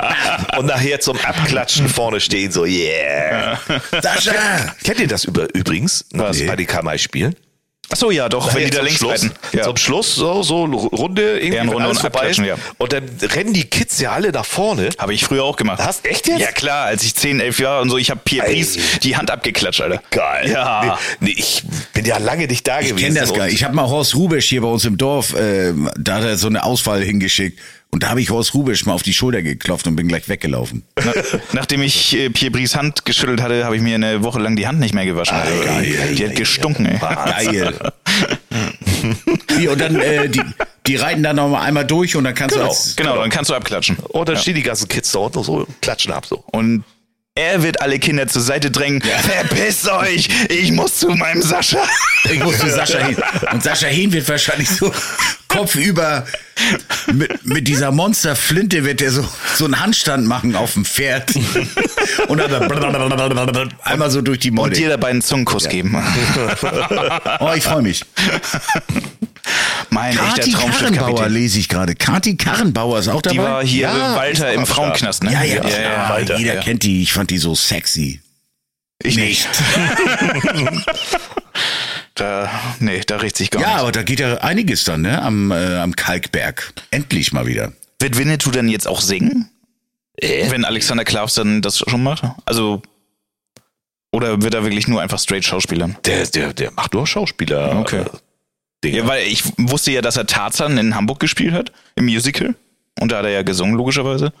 Und nachher zum Abklatschen vorne stehen, so, yeah. Sascha! Kennt ihr das über, übrigens, was Nee. bei den Kamai-Spielen? Ach so, ja, doch, wenn die da links Schluss, reiten. Ja. Zum Schluss so, so Runde, irgendwie, Ehrenrunde wenn alles und vorbei ist. abklatschen, ja. Und dann rennen die Kids ja alle nach vorne. Habe ich früher auch gemacht. Hast echt jetzt? Ja klar, als ich 10, 11 Jahre und so, ich habe Pierre. Pries die Hand abgeklatscht, Alter. Geil. Ja. Nee, nee, ich bin ja lange nicht da Ich gewesen. kenne das gar nicht. Ich habe mal Horst Rubesch hier bei uns im Dorf, äh, da hat er so eine Auswahl hingeschickt. Und da habe ich Horst Rubesch mal auf die Schulter geklopft und bin gleich weggelaufen. Na, nachdem ich äh, Pierre Pries Hand geschüttelt hatte, habe ich mir eine Woche lang die Hand nicht mehr gewaschen. Geil. die hat gestunken, ey. Geil. Wie, und dann, äh, die, die reiten dann noch mal einmal durch und dann kannst Genau. du als, Genau, dann kannst du abklatschen. Und dann stehen die ganzen Kids da unten und so klatschen ab so. Und er wird alle Kinder zur Seite drängen. Verpisst euch! Ich muss zu meinem Sascha. Ich muss zu Sascha hin. Und Sascha Hehn wird wahrscheinlich so kopfüber mit, mit dieser Monsterflinte wird er so, so einen Handstand machen auf dem Pferd. Und dann einmal so durch die Und Molle. dir dabei einen Zungenkuss geben. Oh, ich freue mich. Mein echter Kati Karrenbauer Traumschiffkapitän. lese ich gerade. Kati Karrenbauer ist auch dabei. Die war hier Ja, Walter im Frauenknast, ne? ja, ja, ja, ja. Walter, jeder ja. kennt die. Ich fand die so sexy. Ich nicht. da, nee, da riecht sich gar Ja, nicht. aber da geht ja einiges dann, ne? Am, äh, am Kalkberg. Endlich mal wieder. Wird Winnetou dann jetzt auch singen? Wenn Alexander Klaus dann das schon macht? Also, oder wird er wirklich nur einfach straight Schauspielern? Der, der, der macht nur Schauspieler. Okay. Ja, weil ich wusste ja, dass er Tarzan in Hamburg gespielt hat, im Musical. Und da hat er ja gesungen, logischerweise.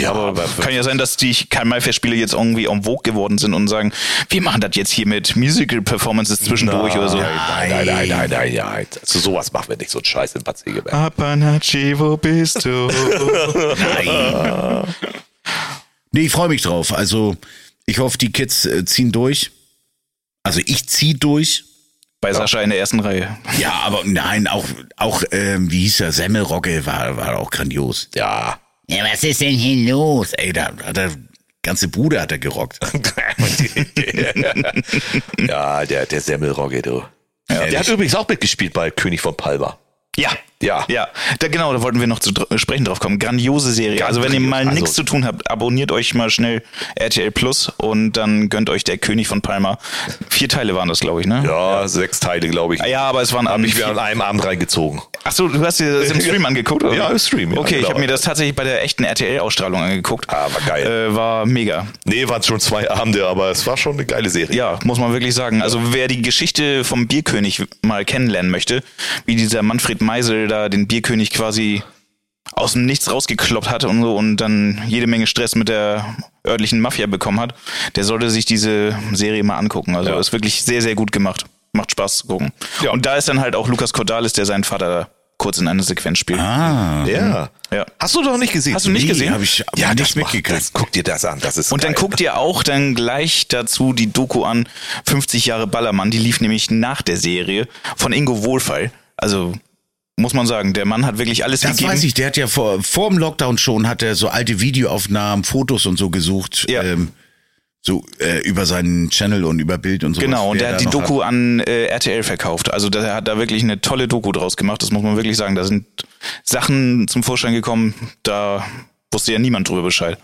Ja, aber kann ja sein, dass die Karl-May-Festspiele jetzt irgendwie en vogue geworden sind und sagen, wir machen das jetzt hier mit Musical-Performances zwischendurch oder so. Nein, nein, nein, nein, nein, nein. Also sowas machen wir nicht, so ein Scheiß in Bad Segeberg. Apanachi, wo bist du? Nee, ich freue mich drauf. Also, ich hoffe, die Kids äh, ziehen durch. Also, ich zieh durch. Bei Sascha in der ersten Reihe. Ja, aber nein, auch, auch ähm, wie hieß der, Semmelrogge war, war auch grandios. Ja. Ja, was ist denn hier los? Ey, da hat er ganze Bude hat er gerockt. ja, der, der Semmelrogge, du. Ja, der hat übrigens auch mitgespielt bei König von Palma. Ja, ja. Ja, da, genau, da wollten wir noch zu sprechen drauf kommen. Grandiose Serie. also wenn ihr mal also, nichts zu tun habt, abonniert euch mal schnell RTL Plus und dann gönnt euch der König von Palma. Vier Teile waren das, glaube ich, ne? Ja, ja, sechs Teile, glaube ich. Ah, ja, aber es waren Hab ich an einem Abend reingezogen. Ach so, du hast dir das im Stream angeguckt, oder? Ja, im Stream. Ja, okay, genau. ich habe mir das tatsächlich bei der echten RTL-Ausstrahlung angeguckt. Ah, war geil. Äh, war mega. Nee, waren schon zwei Abende, aber es war schon eine geile Serie. Ja, muss man wirklich sagen. Also wer die Geschichte vom Bierkönig mal kennenlernen möchte, wie dieser Manfred Meisel da den Bierkönig quasi aus dem Nichts rausgekloppt hat und so und dann jede Menge Stress mit der örtlichen Mafia bekommen hat, der sollte sich diese Serie mal angucken. Also ja. ist wirklich sehr, sehr gut gemacht. Macht Spaß zu gucken. Ja. Und da ist dann halt auch Lukas Cordalis, der seinen Vater kurz in einer Sequenz spielt. Ah, ja. ja. Hast du doch nicht gesehen? Hast du nicht nee, gesehen? Hab ich ja nicht mitgekriegt. guck dir das an, das ist Und geil. dann guck dir auch dann gleich dazu die Doku an 50 Jahre Ballermann, die lief nämlich nach der Serie von Ingo Wohlfall. Also muss man sagen. Der Mann hat wirklich alles das gegeben. Das weiß ich. Der hat ja vor, vor dem Lockdown schon, hat er so alte Videoaufnahmen, Fotos und so gesucht. Ja. Ähm, so äh, über seinen Channel und über Bild und so. Genau, und der hat die Doku hat. an äh, RTL verkauft. Also der hat da wirklich eine tolle Doku draus gemacht, das muss man wirklich sagen. Da sind Sachen zum Vorschein gekommen, da wusste ja niemand drüber Bescheid.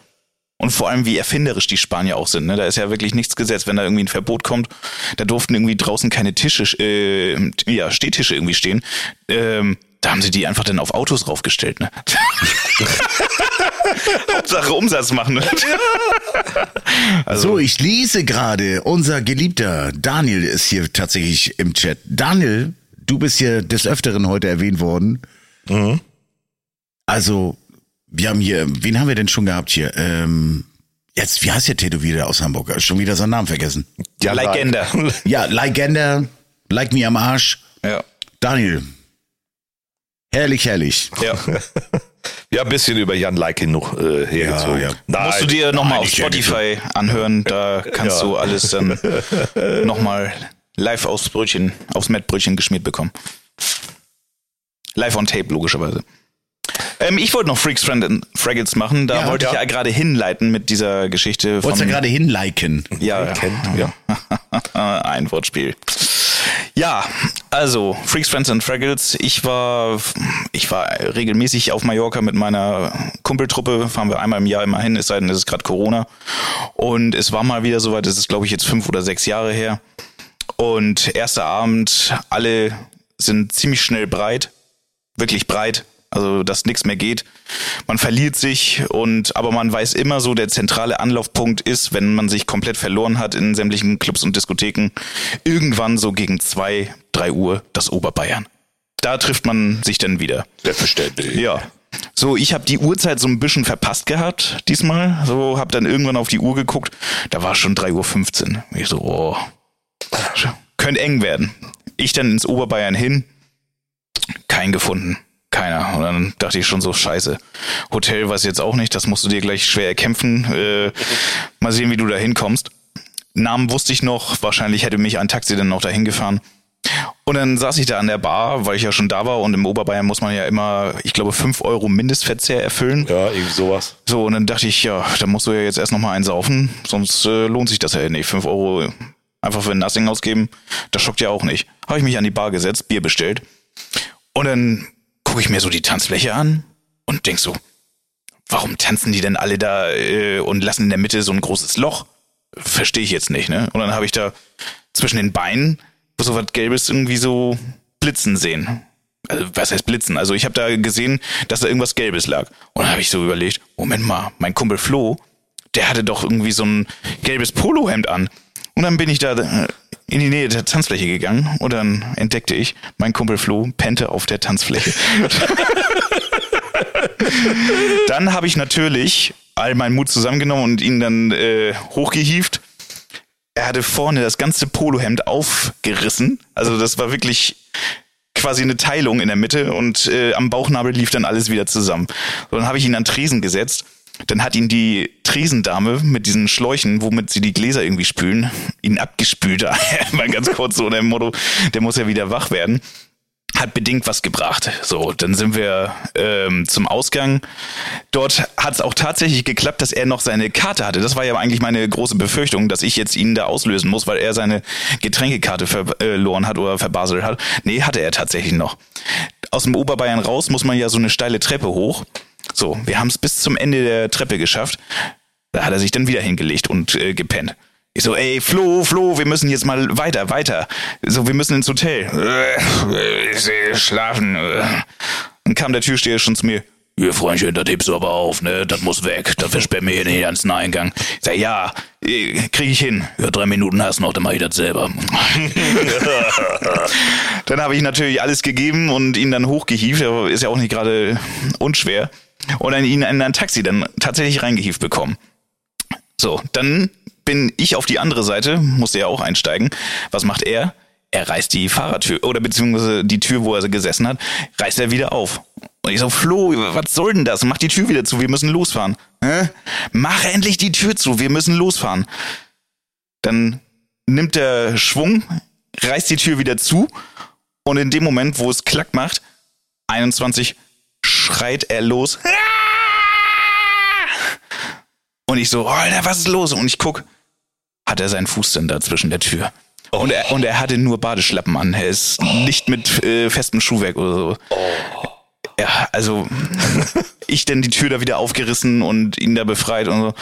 Und vor allem, wie erfinderisch die Spanier auch sind. Ne? Da ist ja wirklich nichts gesetzt. Wenn da irgendwie ein Verbot kommt, da durften irgendwie draußen keine Tische, äh, ja, Stehtische irgendwie stehen. Ähm, da haben sie die einfach dann auf Autos raufgestellt. Ne? Hauptsache Umsatz machen. Ne? also. So, ich lese gerade, unser geliebter Daniel ist hier tatsächlich im Chat. Daniel, du bist hier des Öfteren heute erwähnt worden. Mhm. Also, wir haben hier, wen haben wir denn schon gehabt hier? Ähm, jetzt, wie heißt der Tätowierer aus Hamburg? Schon wieder seinen Namen vergessen. Ja, Legender. Ja, Legender, like me am Arsch. Ja. Daniel. Herrlich, herrlich. Ja. ja, ein bisschen über Jan Leiken noch äh, hergezogen. Ja, ja. Nein, Musst du dir nochmal auf Spotify anhören, da kannst ja. du alles dann nochmal live aufs Brötchen, aufs Mettbrötchen geschmiert bekommen. Live on Tape, logischerweise. Ähm, ich wollte noch Freaks, Friend and Fraggles machen. Da ja, wollte ja. ich ja gerade hinleiten mit dieser Geschichte. Wolltest du ja gerade hinliken? Ja, ja. Ein Wortspiel. Ja, also Freaks, Friends and Fraggles. Ich war, ich war regelmäßig auf Mallorca mit meiner Kumpeltruppe. Fahren wir einmal im Jahr immer hin, es sei denn, es ist gerade Corona. Und es war mal wieder soweit. Es ist, glaube ich, jetzt fünf oder sechs Jahre her. Und erster Abend, alle sind ziemlich schnell breit, wirklich breit also dass nichts mehr geht. Man verliert sich und aber man weiß immer so, der zentrale Anlaufpunkt ist, wenn man sich komplett verloren hat in sämtlichen Clubs und Diskotheken, irgendwann so gegen zwei, drei Uhr das Oberbayern. Da trifft man sich dann wieder. Selbstverständlich. Ja. So, ich habe die Uhrzeit so ein bisschen verpasst gehabt diesmal. So, habe dann irgendwann auf die Uhr geguckt. Da war schon 3.15 Uhr. Ich so, oh, könnte eng werden. Ich dann ins Oberbayern hin. Kein gefunden keiner. Und dann dachte ich schon so, scheiße. Hotel weiß jetzt auch nicht, das musst du dir gleich schwer erkämpfen. Äh, mal sehen, wie du da hinkommst. Namen wusste ich noch, wahrscheinlich hätte mich ein Taxi dann noch dahin gefahren. Und dann saß ich da an der Bar, weil ich ja schon da war und im Oberbayern muss man ja immer, ich glaube, fünf Euro Mindestverzehr erfüllen. Ja, irgendwie sowas. So, und dann dachte ich, ja, da musst du ja jetzt erst nochmal einsaufen, sonst äh, lohnt sich das ja nicht. Fünf Euro einfach für ein Nassing ausgeben, das schockt ja auch nicht. Habe ich mich an die Bar gesetzt, Bier bestellt. Und dann gucke ich mir so die Tanzfläche an und denk so, warum tanzen die denn alle da äh, und lassen in der Mitte so ein großes Loch? Verstehe ich jetzt nicht, ne? Und dann habe ich da zwischen den Beinen so was Gelbes irgendwie so blitzen sehen. Also, was heißt blitzen? Also ich habe da gesehen, dass da irgendwas Gelbes lag. Und dann habe ich so überlegt, Moment mal, mein Kumpel Flo, der hatte doch irgendwie so ein gelbes Polohemd an. Und dann bin ich da in die Nähe der Tanzfläche gegangen und dann entdeckte ich, mein Kumpel Flo pennte auf der Tanzfläche. dann habe ich natürlich all meinen Mut zusammengenommen und ihn dann äh, hochgehieft. Er hatte vorne das ganze Polohemd aufgerissen. Also das war wirklich quasi eine Teilung in der Mitte und äh, am Bauchnabel lief dann alles wieder zusammen. So, dann habe ich ihn an Tresen gesetzt dann hat ihn die Tresendame mit diesen Schläuchen, womit sie die Gläser irgendwie spülen, ihn abgespült. Mal ganz kurz so unter dem Motto, der muss ja wieder wach werden. hat bedingt was gebracht. So, dann sind wir ähm, zum Ausgang. Dort hat es auch tatsächlich geklappt, dass er noch seine Karte hatte. Das war ja eigentlich meine große Befürchtung, dass ich jetzt ihn da auslösen muss, weil er seine Getränkekarte verloren hat oder verbaselt hat. Nee, hatte er tatsächlich noch. Aus dem Oberbayern raus muss man ja so eine steile Treppe hoch. So, wir haben es bis zum Ende der Treppe geschafft. Da hat er sich dann wieder hingelegt und äh, gepennt. Ich so, ey, Flo, Flo, wir müssen jetzt mal weiter, weiter. So, wir müssen ins Hotel. Äh, ich schlafen. Dann kam der Türsteher schon zu mir. Ihr Freundchen, das hebst du aber auf, ne? Das muss weg. Das versperren wir hier den ganzen Eingang. Ich sag, ja, äh, krieg ich hin. Ja, drei Minuten hast du noch, dann mach ich das selber. dann habe ich natürlich alles gegeben und ihn dann hochgehievt. Ist ja auch nicht gerade unschwer. Dann ihn in ein Taxi dann tatsächlich reingehievt bekommen. So, dann bin ich auf die andere Seite, musste ja auch einsteigen. Was macht er? Er reißt die Fahrertür oder beziehungsweise die Tür, wo er gesessen hat, reißt er wieder auf. Und ich so, Flo, was soll denn das? Mach die Tür wieder zu, wir müssen losfahren. Hä? Mach endlich die Tür zu, wir müssen losfahren. Dann nimmt der Schwung, reißt die Tür wieder zu und in dem Moment, wo es klack macht, 21, schreit er los. Und ich so, Alter, was ist los? Und ich guck, hat er seinen Fuß denn da zwischen der Tür. Oh. Und, er, und er hatte nur Badeschlappen an. Er ist oh. nicht mit äh, festem Schuhwerk oder so. Oh. Ja, also ich denn die Tür da wieder aufgerissen und ihn da befreit und so.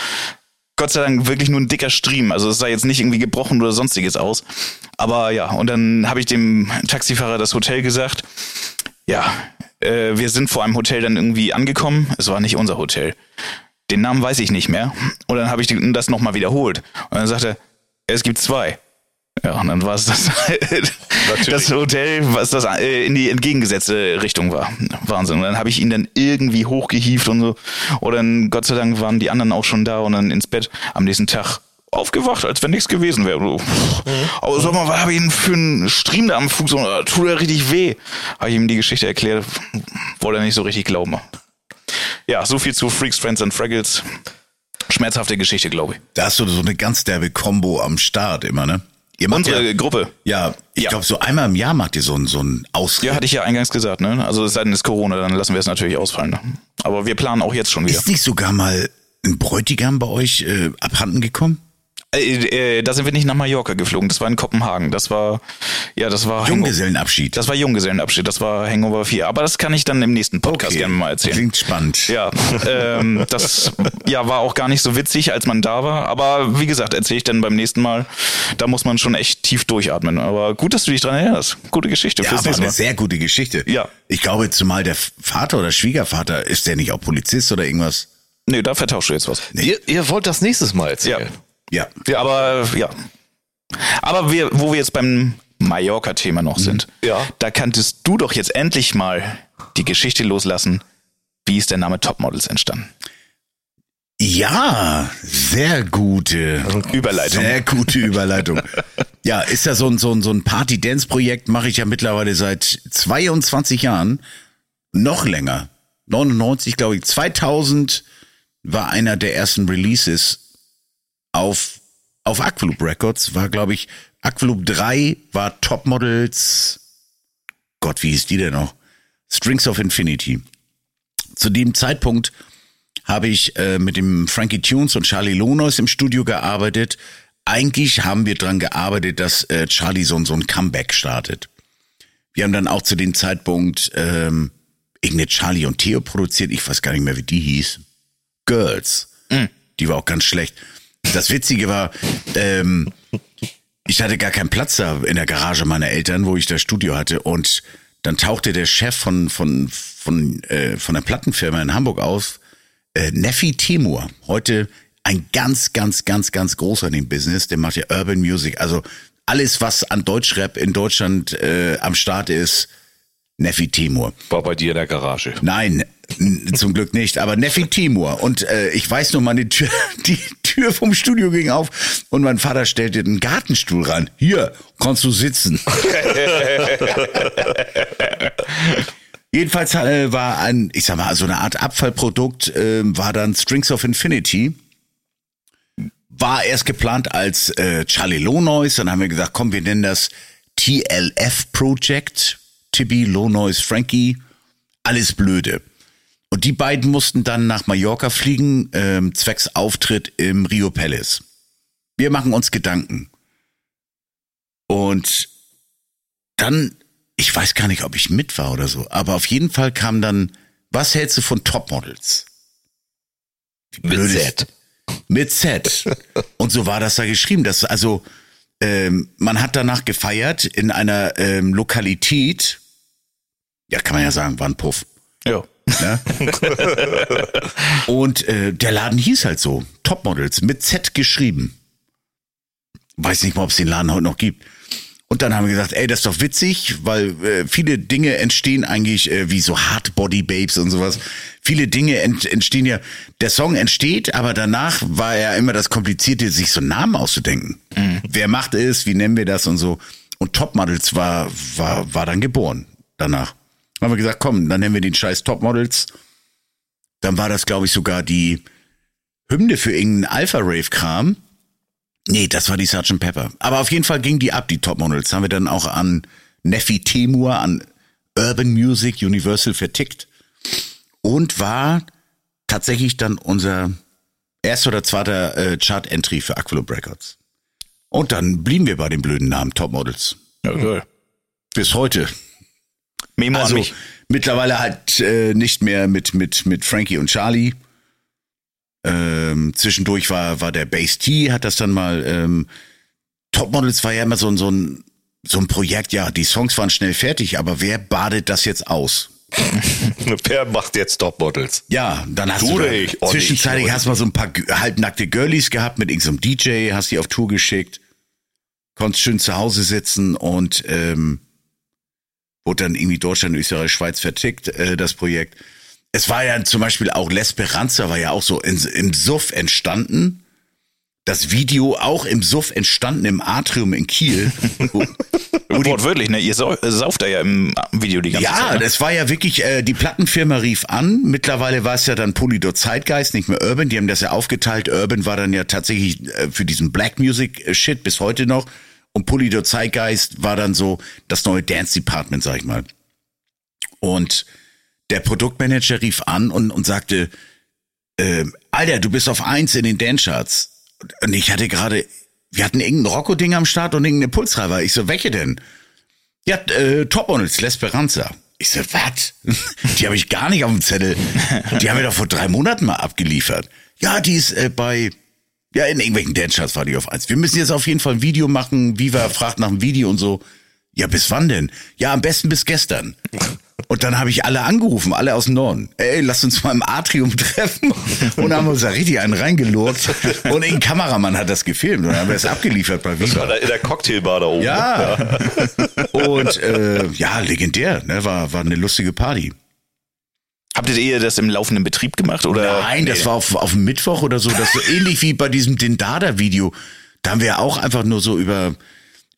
Gott sei Dank wirklich nur ein dicker Stream. Also es sah jetzt nicht irgendwie gebrochen oder sonstiges aus. Aber ja, und dann habe ich dem Taxifahrer das Hotel gesagt. Ja, äh, wir sind vor einem Hotel dann irgendwie angekommen. Es war nicht unser Hotel. Den Namen weiß ich nicht mehr. Und dann habe ich das nochmal wiederholt. Und dann sagte er, es gibt zwei. Ja, und dann war es das, das Hotel, was das äh, in die entgegengesetzte Richtung war. Wahnsinn. Und dann habe ich ihn dann irgendwie hochgehieft und so. Und dann, Gott sei Dank, waren die anderen auch schon da und dann ins Bett am nächsten Tag aufgewacht, als wenn nichts gewesen wäre. Mhm. Aber sag mal, was habe ich denn für einen Stream da am Fuß? Und, tut er richtig weh? Habe ich ihm die Geschichte erklärt, wollte er nicht so richtig glauben. Ja, so viel zu Freaks, Friends and Fraggles. Schmerzhafte Geschichte, glaube ich. Da hast du so eine ganz derbe Combo am Start immer, ne? Unsere ja, Gruppe. Ja, ich ja. glaube, so einmal im Jahr macht ihr so ein, so ein Ausritt. Ja, hatte ich ja eingangs gesagt, ne? Also es sei denn, es ist Corona, dann lassen wir es natürlich ausfallen. Ne? Aber wir planen auch jetzt schon wieder. Ist nicht sogar mal ein Bräutigam bei euch äh, abhanden gekommen? Äh, äh, da sind wir nicht nach Mallorca geflogen, das war in Kopenhagen. Das war, ja, das war Junggesellenabschied. Das war Junggesellenabschied, das war Hangover 4. Aber das kann ich dann im nächsten Podcast okay. gerne mal erzählen. Klingt spannend. Ja, ähm, das ja, war auch gar nicht so witzig, als man da war. Aber wie gesagt, erzähle ich dann beim nächsten Mal. Da muss man schon echt tief durchatmen. Aber gut, dass du dich dran erinnerst. Gute Geschichte. Ja, fürs war eine sehr gute Geschichte. Ja. Ich glaube, zumal der Vater oder Schwiegervater, ist der nicht auch Polizist oder irgendwas? Nee, da vertauschst du jetzt was. Nee. Ihr, ihr wollt das nächstes Mal erzählen. Ja. Ja. ja aber ja. Aber wir, wo wir jetzt beim Mallorca-Thema noch sind, ja. da kanntest du doch jetzt endlich mal die Geschichte loslassen. Wie ist der Name Topmodels entstanden? Ja, sehr gute Überleitung. Sehr gute Überleitung. ja, ist ja so ein, so ein, so ein Party-Dance-Projekt, mache ich ja mittlerweile seit 22 Jahren. Noch länger. 99, glaube ich. 2000 war einer der ersten Releases auf, auf Aqualoop Records war, glaube ich, Aqualoop 3 war Topmodels, Gott, wie hieß die denn noch? Strings of Infinity. Zu dem Zeitpunkt habe ich äh, mit dem Frankie Tunes und Charlie Lonos im Studio gearbeitet. Eigentlich haben wir dran gearbeitet, dass äh, Charlie so, so ein Comeback startet. Wir haben dann auch zu dem Zeitpunkt ähm, irgendeine Charlie und Theo produziert. Ich weiß gar nicht mehr, wie die hieß. Girls. Mm. Die war auch ganz schlecht. Das Witzige war, ähm, ich hatte gar keinen Platz da in der Garage meiner Eltern, wo ich das Studio hatte. Und dann tauchte der Chef von, von, von, äh, von der Plattenfirma in Hamburg auf, äh, Neffi Timur. Heute ein ganz, ganz, ganz, ganz großer in dem Business. Der macht ja Urban Music. Also alles, was an Deutschrap in Deutschland äh, am Start ist, Neffi Timur. War bei dir in der Garage? Nein, zum Glück nicht. Aber Neffi Timur. Und äh, ich weiß noch, meine Tür, die Tür vom Studio ging auf und mein Vater stellte einen Gartenstuhl ran. Hier, kannst du sitzen. Jedenfalls äh, war ein, ich sag mal, so eine Art Abfallprodukt, äh, war dann Strings of Infinity. War erst geplant als äh, Charlie Low Noise, dann haben wir gesagt, komm, wir nennen das TLF Project Tibby, Low Noise Frankie, alles blöde. Und die beiden mussten dann nach Mallorca fliegen, ähm, zwecks Auftritt im Rio Palace. Wir machen uns Gedanken. Und dann, ich weiß gar nicht, ob ich mit war oder so, aber auf jeden Fall kam dann, was hältst du von Topmodels? Mit Z. Mit Z. Und so war das da geschrieben. Das, also, ähm, man hat danach gefeiert in einer ähm, Lokalität, ja, kann man ja sagen, war ein Puff. Ja. Ne? Und äh, der Laden hieß halt so, Topmodels, mit Z geschrieben. Weiß nicht mal, ob es den Laden heute noch gibt. Und dann haben wir gesagt, ey, das ist doch witzig, weil äh, viele Dinge entstehen eigentlich äh, wie so Hardbody Babes und sowas. Viele Dinge ent entstehen ja, der Song entsteht, aber danach war ja immer das Komplizierte, sich so Namen auszudenken. Mhm. Wer macht es, wie nennen wir das und so. Und Topmodels war, war, war dann geboren danach. Haben wir gesagt, komm, dann nennen wir den Scheiß Topmodels. Dann war das, glaube ich, sogar die Hymne für irgendeinen Alpha-Rave-Kram. Nee, das war die Sgt. Pepper. Aber auf jeden Fall ging die ab, die Topmodels. Haben wir dann auch an Neffi Temur, an Urban Music Universal vertickt. Und war tatsächlich dann unser erster oder zweiter äh, Chart-Entry für Aqualoop Records. Und dann blieben wir bei dem blöden Namen Topmodels. Ja, cool. Bis heute. Memo Also an mich. mittlerweile halt äh, nicht mehr mit, mit, mit Frankie und Charlie. Ähm, zwischendurch war, war der Bass T, hat das dann mal, ähm, Topmodels war ja immer so, ein so ein, so ein Projekt, ja, die Songs waren schnell fertig, aber wer badet das jetzt aus? Wer macht jetzt Topmodels? Ja, dann hast Du du, ich? Oh, zwischenzeitlich nicht. hast du mal so ein paar halbnackte Girlies gehabt mit irgendeinem DJ, hast die auf Tour geschickt, konntest schön zu Hause sitzen und ähm, wurde dann irgendwie Deutschland, Österreich, Schweiz vertickt, äh, das Projekt. Es war ja zum Beispiel auch L'Esperanza war ja auch so in, im Suff entstanden. Das Video auch im Suff entstanden im Atrium in Kiel. Wortwörtlich, ne? Ihr sau sauft da ja im Video die ganze ja, Zeit. Ne? das war ja wirklich, äh, die Plattenfirma rief an. Mittlerweile war es ja dann Polydor Zeitgeist, nicht mehr Urban. Die haben das ja aufgeteilt. Urban war dann ja tatsächlich äh, für diesen Black Music äh, Shit bis heute noch. Und Polydor Zeitgeist war dann so das neue Dance Department, sag ich mal. Und der Produktmanager rief an und, und sagte, ähm, Alter, du bist auf eins in den Dance-Charts. Und ich hatte gerade, wir hatten irgendein Rocco-Ding am Start und irgendeine Pulsreiber. Ich so, welche denn? Ja, äh, Top Models, L'Esperanza. Ich so, was? Die habe ich gar nicht auf dem Zettel. Die haben wir doch vor drei Monaten mal abgeliefert. Ja, die ist äh, bei, ja, in irgendwelchen Dance-Charts war die auf eins. Wir müssen jetzt auf jeden Fall ein Video machen. Viva fragt nach einem Video und so. Ja, bis wann denn? Ja, am besten bis gestern. Und dann habe ich alle angerufen, alle aus dem Norden. Ey, lass uns mal im Atrium treffen. Und haben wir uns da richtig einen reingelurkt. Und ein Kameramann hat das gefilmt. Und dann haben wir es abgeliefert bei Das war Viva. da in der Cocktailbar da oben. Ja. Und äh, ja, legendär. Ne? War, war eine lustige Party. Habtet ihr das im laufenden Betrieb gemacht? Oder? Nein, das war auf, auf Mittwoch oder so. Das so ähnlich wie bei diesem Dindada-Video. Da haben wir auch einfach nur so über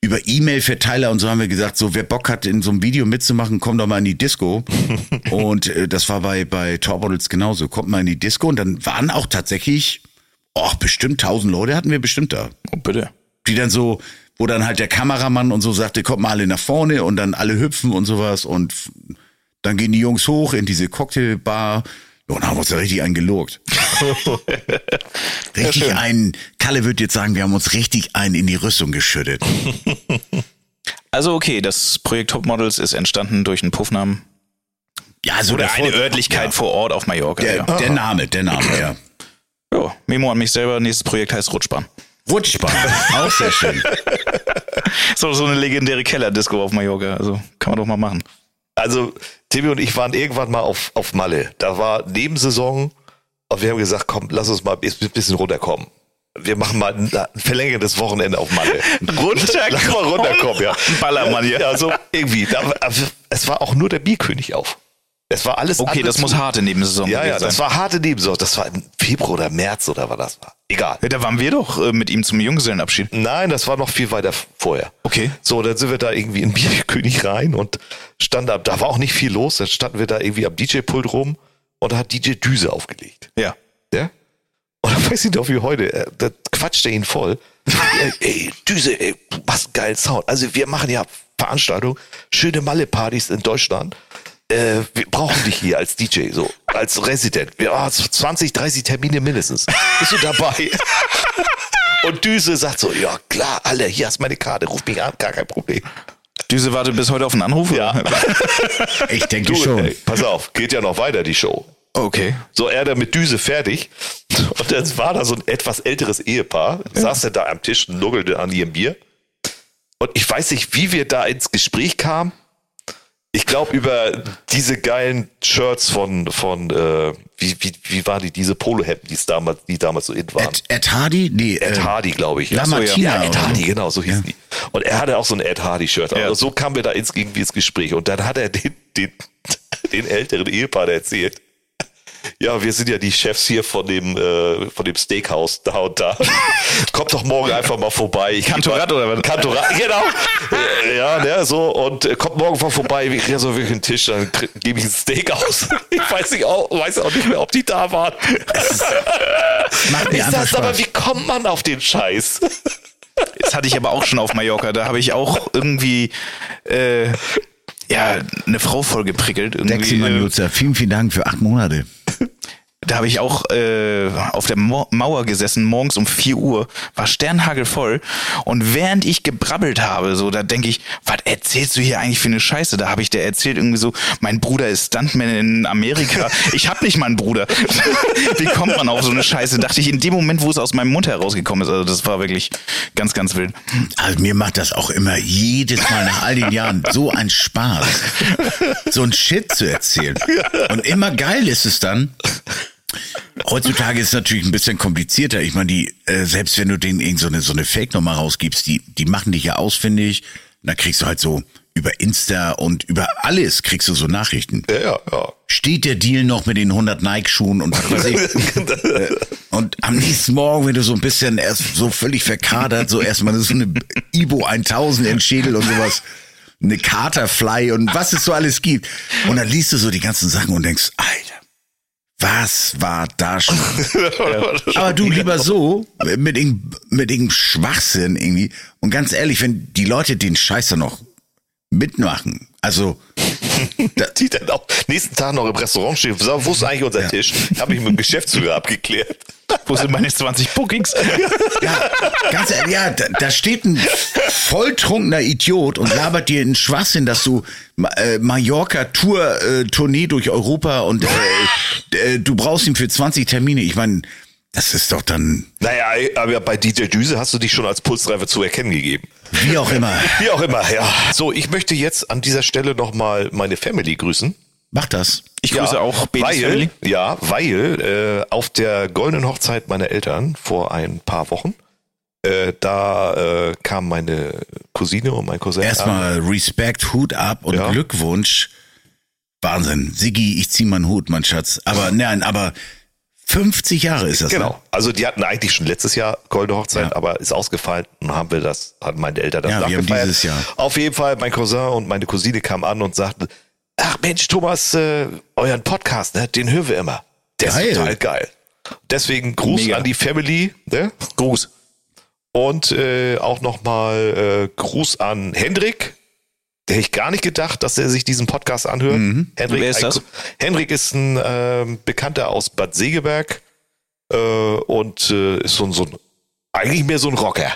über E-Mail-Verteiler und so haben wir gesagt, so wer Bock hat, in so einem Video mitzumachen, komm doch mal in die Disco. und äh, das war bei bei Top Models genauso. Kommt mal in die Disco und dann waren auch tatsächlich, oh, bestimmt tausend Leute hatten wir bestimmt da. Oh, bitte. Die dann so, wo dann halt der Kameramann und so sagte, kommt mal alle nach vorne und dann alle hüpfen und sowas und dann gehen die Jungs hoch in diese Cocktailbar und haben uns da richtig eingelurkt. richtig einen, Kalle wird jetzt sagen, wir haben uns richtig einen in die Rüstung geschüttet. Also okay, das Projekt Top Models ist entstanden durch einen Puffnamen. Ja, so Oder der eine Örtlichkeit vor Ort auf Mallorca. Der, ja. der Name, der Name, ja. Jo, Memo an mich selber, nächstes Projekt heißt Rutschbahn. Rutschbahn, auch sehr schön. So, so eine legendäre Kellerdisco auf Mallorca. Also kann man doch mal machen. Also, Timmy und ich waren irgendwann mal auf, auf Malle. Da war Nebensaison und wir haben gesagt, komm, lass uns mal ein bisschen runterkommen. Wir machen mal ein, verlängertes Wochenende auf Malle. Runterkommen? Lass mal runterkommen, ja. Ballermann hier. Ja, so irgendwie. Da, es war auch nur der Bierkönig auf. Es war alles Okay, das muss zu. harte Nebensaison Ja, ja, gewesen das sein. war harte Nebensaison. Das war im Februar oder März oder was das war. Egal. Ja, da waren wir doch äh, mit ihm zum Junggesellenabschied. Nein, das war noch viel weiter vorher. Okay. So, dann sind wir da irgendwie in Bierkönig rein und standen da, da war auch nicht viel los, dann standen wir da irgendwie am DJ-Pult rum und da hat DJ Düse aufgelegt. Ja. Ja? Und dann weiß ich noch wie heute, äh, da quatscht er ihn voll. ey, Düse, ey, was ein geiler Sound. Also wir machen ja Veranstaltung, schöne Malle-Partys in Deutschland. Äh, wir brauchen dich hier als DJ, so als Resident. Wir oh, 20, 30 Termine mindestens. Bist du dabei? Und Düse sagt so, ja klar, alle, hier hast meine Karte, ruf mich an, gar kein Problem. Düse wartet bis heute auf einen Anruf? Ja. Ich denke Du, schon. ey, pass auf, geht ja noch weiter, die Show. Okay. So, er da mit Düse fertig. Und dann war da so ein etwas älteres Ehepaar, saß er da am Tisch und nuggelte an ihrem Bier. Und ich weiß nicht, wie wir da ins Gespräch kamen. Ich glaube, über diese geilen Shirts von, von äh, wie, wie, wie war die, diese Polohemden, die es damals, die damals so in waren. Ed, Ed Hardy? Nee, Ed äh, Hardy, glaube ich. La Ach so, Martina Ja, Ed Hardy, genau, so hießen die. Und er hatte auch so ein Ed Hardy-Shirt. Ja. Also so kamen wir da ins, irgendwie ins Gespräch. Und dann hat er den, den, den älteren Ehepaar erzählt. Ja, wir sind ja die Chefs hier von dem, äh, von dem Steakhouse da und da. Kommt doch morgen einfach mal vorbei. Ich Kantorat oder was? Kantorat, genau. Äh, ja, ne, so. Und äh, kommt morgen mal vorbei. Wir kriegen so wirklich einen Tisch, dann gebe ich ein Steak aus. Ich weiß nicht, auch, weiß auch nicht mehr, ob die da waren. macht mir Ich sag's aber, wie kommt man auf den Scheiß? Das hatte ich aber auch schon auf Mallorca. Da habe ich auch irgendwie äh, ja eine Frau voll geprickelt. Irgendwie, Dexelmann äh, Jutzer, vielen, vielen Dank für acht Monate. da habe ich auch äh, auf der Mauer gesessen, morgens um 4 Uhr, war sternhagelvoll. Und während ich gebrabbelt habe, so, da denke ich, was erzählst du hier eigentlich für eine Scheiße? Da habe ich der erzählt irgendwie so, mein Bruder ist Stuntman in Amerika. Ich habe nicht mal einen Bruder. Wie kommt man auf so eine Scheiße? Dachte ich in dem Moment, wo es aus meinem Mund herausgekommen ist. Also das war wirklich ganz, ganz wild. Also mir macht das auch immer jedes Mal nach all den Jahren so ein Spaß, so ein Shit zu erzählen. Und immer geil ist es dann. Heutzutage ist es natürlich ein bisschen komplizierter. Ich meine, die, äh, selbst wenn du denen irgend so eine, so eine Fake-Nummer rausgibst, die, die machen dich ja ausfindig. Da kriegst du halt so über Insta und über alles kriegst du so Nachrichten. Ja, ja, ja. Steht der Deal noch mit den 100 Nike-Schuhen und was weiß ich. Und am nächsten Morgen, wenn du so ein bisschen erst so völlig verkadert, so erstmal so eine Ibo 1000 in Schädel und sowas, eine Katerfly und was es so alles gibt. Und dann liest du so die ganzen Sachen und denkst, Alter, was war da schon? Aber du lieber so, mit mit irgendeinem Schwachsinn irgendwie. Und ganz ehrlich, wenn die Leute den Scheiß dann noch mitmachen, also Die dann auch nächsten Tag noch im Restaurant stehen. So, Wo ist eigentlich unser Tisch? Habe ich mit dem Geschäftsführer abgeklärt. Wo sind meine 20 Bookings? Ja, ganz ehrlich, ja, da, da steht ein volltrunkener Idiot und labert dir einen Schwachsinn, dass du äh, Mallorca Tour äh, Tournee durch Europa und äh, äh, du brauchst ihn für 20 Termine. Ich meine, das ist doch dann Naja, aber bei DJ Düse hast du dich schon als Pulstreifer zu erkennen gegeben. Wie auch immer. Wie auch immer, ja. So, ich möchte jetzt an dieser Stelle nochmal meine Family grüßen. Mach das. Ich grüße ja, auch Babys weil, Family. Ja, weil äh, auf der goldenen Hochzeit meiner Eltern vor ein paar Wochen, äh, da äh, kam meine Cousine und mein Cousin an. Erstmal Respekt, Hut ab und Ja. Glückwunsch. Wahnsinn. Siggi, ich zieh meinen Hut, mein Schatz. Aber nein, aber 50 Jahre ist das. Ne? Genau. Also die hatten eigentlich schon letztes Jahr goldene Hochzeit, Ja. aber ist ausgefallen und haben wir das, hatten meine Eltern das Ja, wir haben nachgefeiert. dieses Jahr. Auf jeden Fall, mein Cousin und meine Cousine kamen an und sagten, ach Mensch, Thomas, äh, euren Podcast, ne, den hören wir immer. Der Geil. ist total geil. Deswegen Gruß Mega. an die Family, ne? Gruß. Und äh, auch nochmal äh, Gruß an Hendrik. Der hätte ich gar nicht gedacht, dass er sich diesen Podcast anhört. Hendrik, Wer ist ein- das? Hendrik ist ein ähm, Bekannter aus Bad Segeberg äh, und äh, ist so ein, so ein, eigentlich mehr so ein Rocker,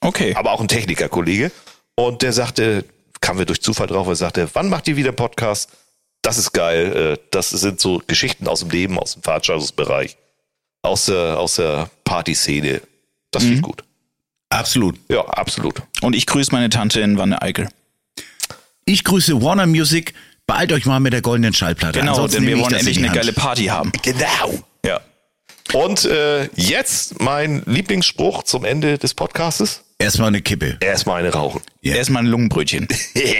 Okay. aber auch ein Technikerkollege. Und der sagte, kamen wir durch Zufall drauf, er sagte, wann macht ihr wieder einen Podcast? Das ist geil. Äh, das sind so Geschichten aus dem Leben, aus dem Veranstaltungsbereich, aus der, aus der Partyszene. Das finde ich gut. Absolut. Ja, absolut. Und ich grüße meine Tante in Wanne Eickel. Ich grüße Warner Music. Beeilt euch mal mit der goldenen Schallplatte. Genau, Ansonsten denn wir wollen endlich eine Hand. geile Party haben. Genau. Ja. Und äh, jetzt mein Lieblingsspruch zum Ende des Podcastes. Erstmal eine Kippe. Erstmal eine rauchen. Ja. Erstmal ein Lungenbrötchen.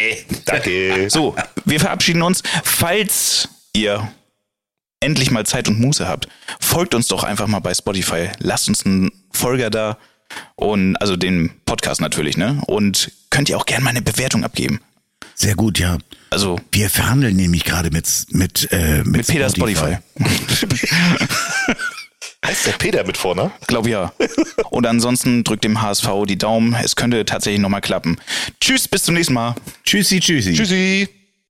Danke. So, wir verabschieden uns. Falls ihr endlich mal Zeit und Muße habt, folgt uns doch einfach mal bei Spotify. Lasst uns einen Folger da und also den Podcast natürlich, ne? Und könnt ihr auch gerne mal eine Bewertung abgeben. Sehr gut, ja. Also Wir verhandeln nämlich gerade mit mit äh, mit, mit Peter Spotify. Heißt der Peter mit vorne? Glaube ja. Und ansonsten drückt dem HSV die Daumen. Es könnte tatsächlich nochmal klappen. Tschüss, bis zum nächsten Mal. Tschüssi, tschüssi. Tschüssi.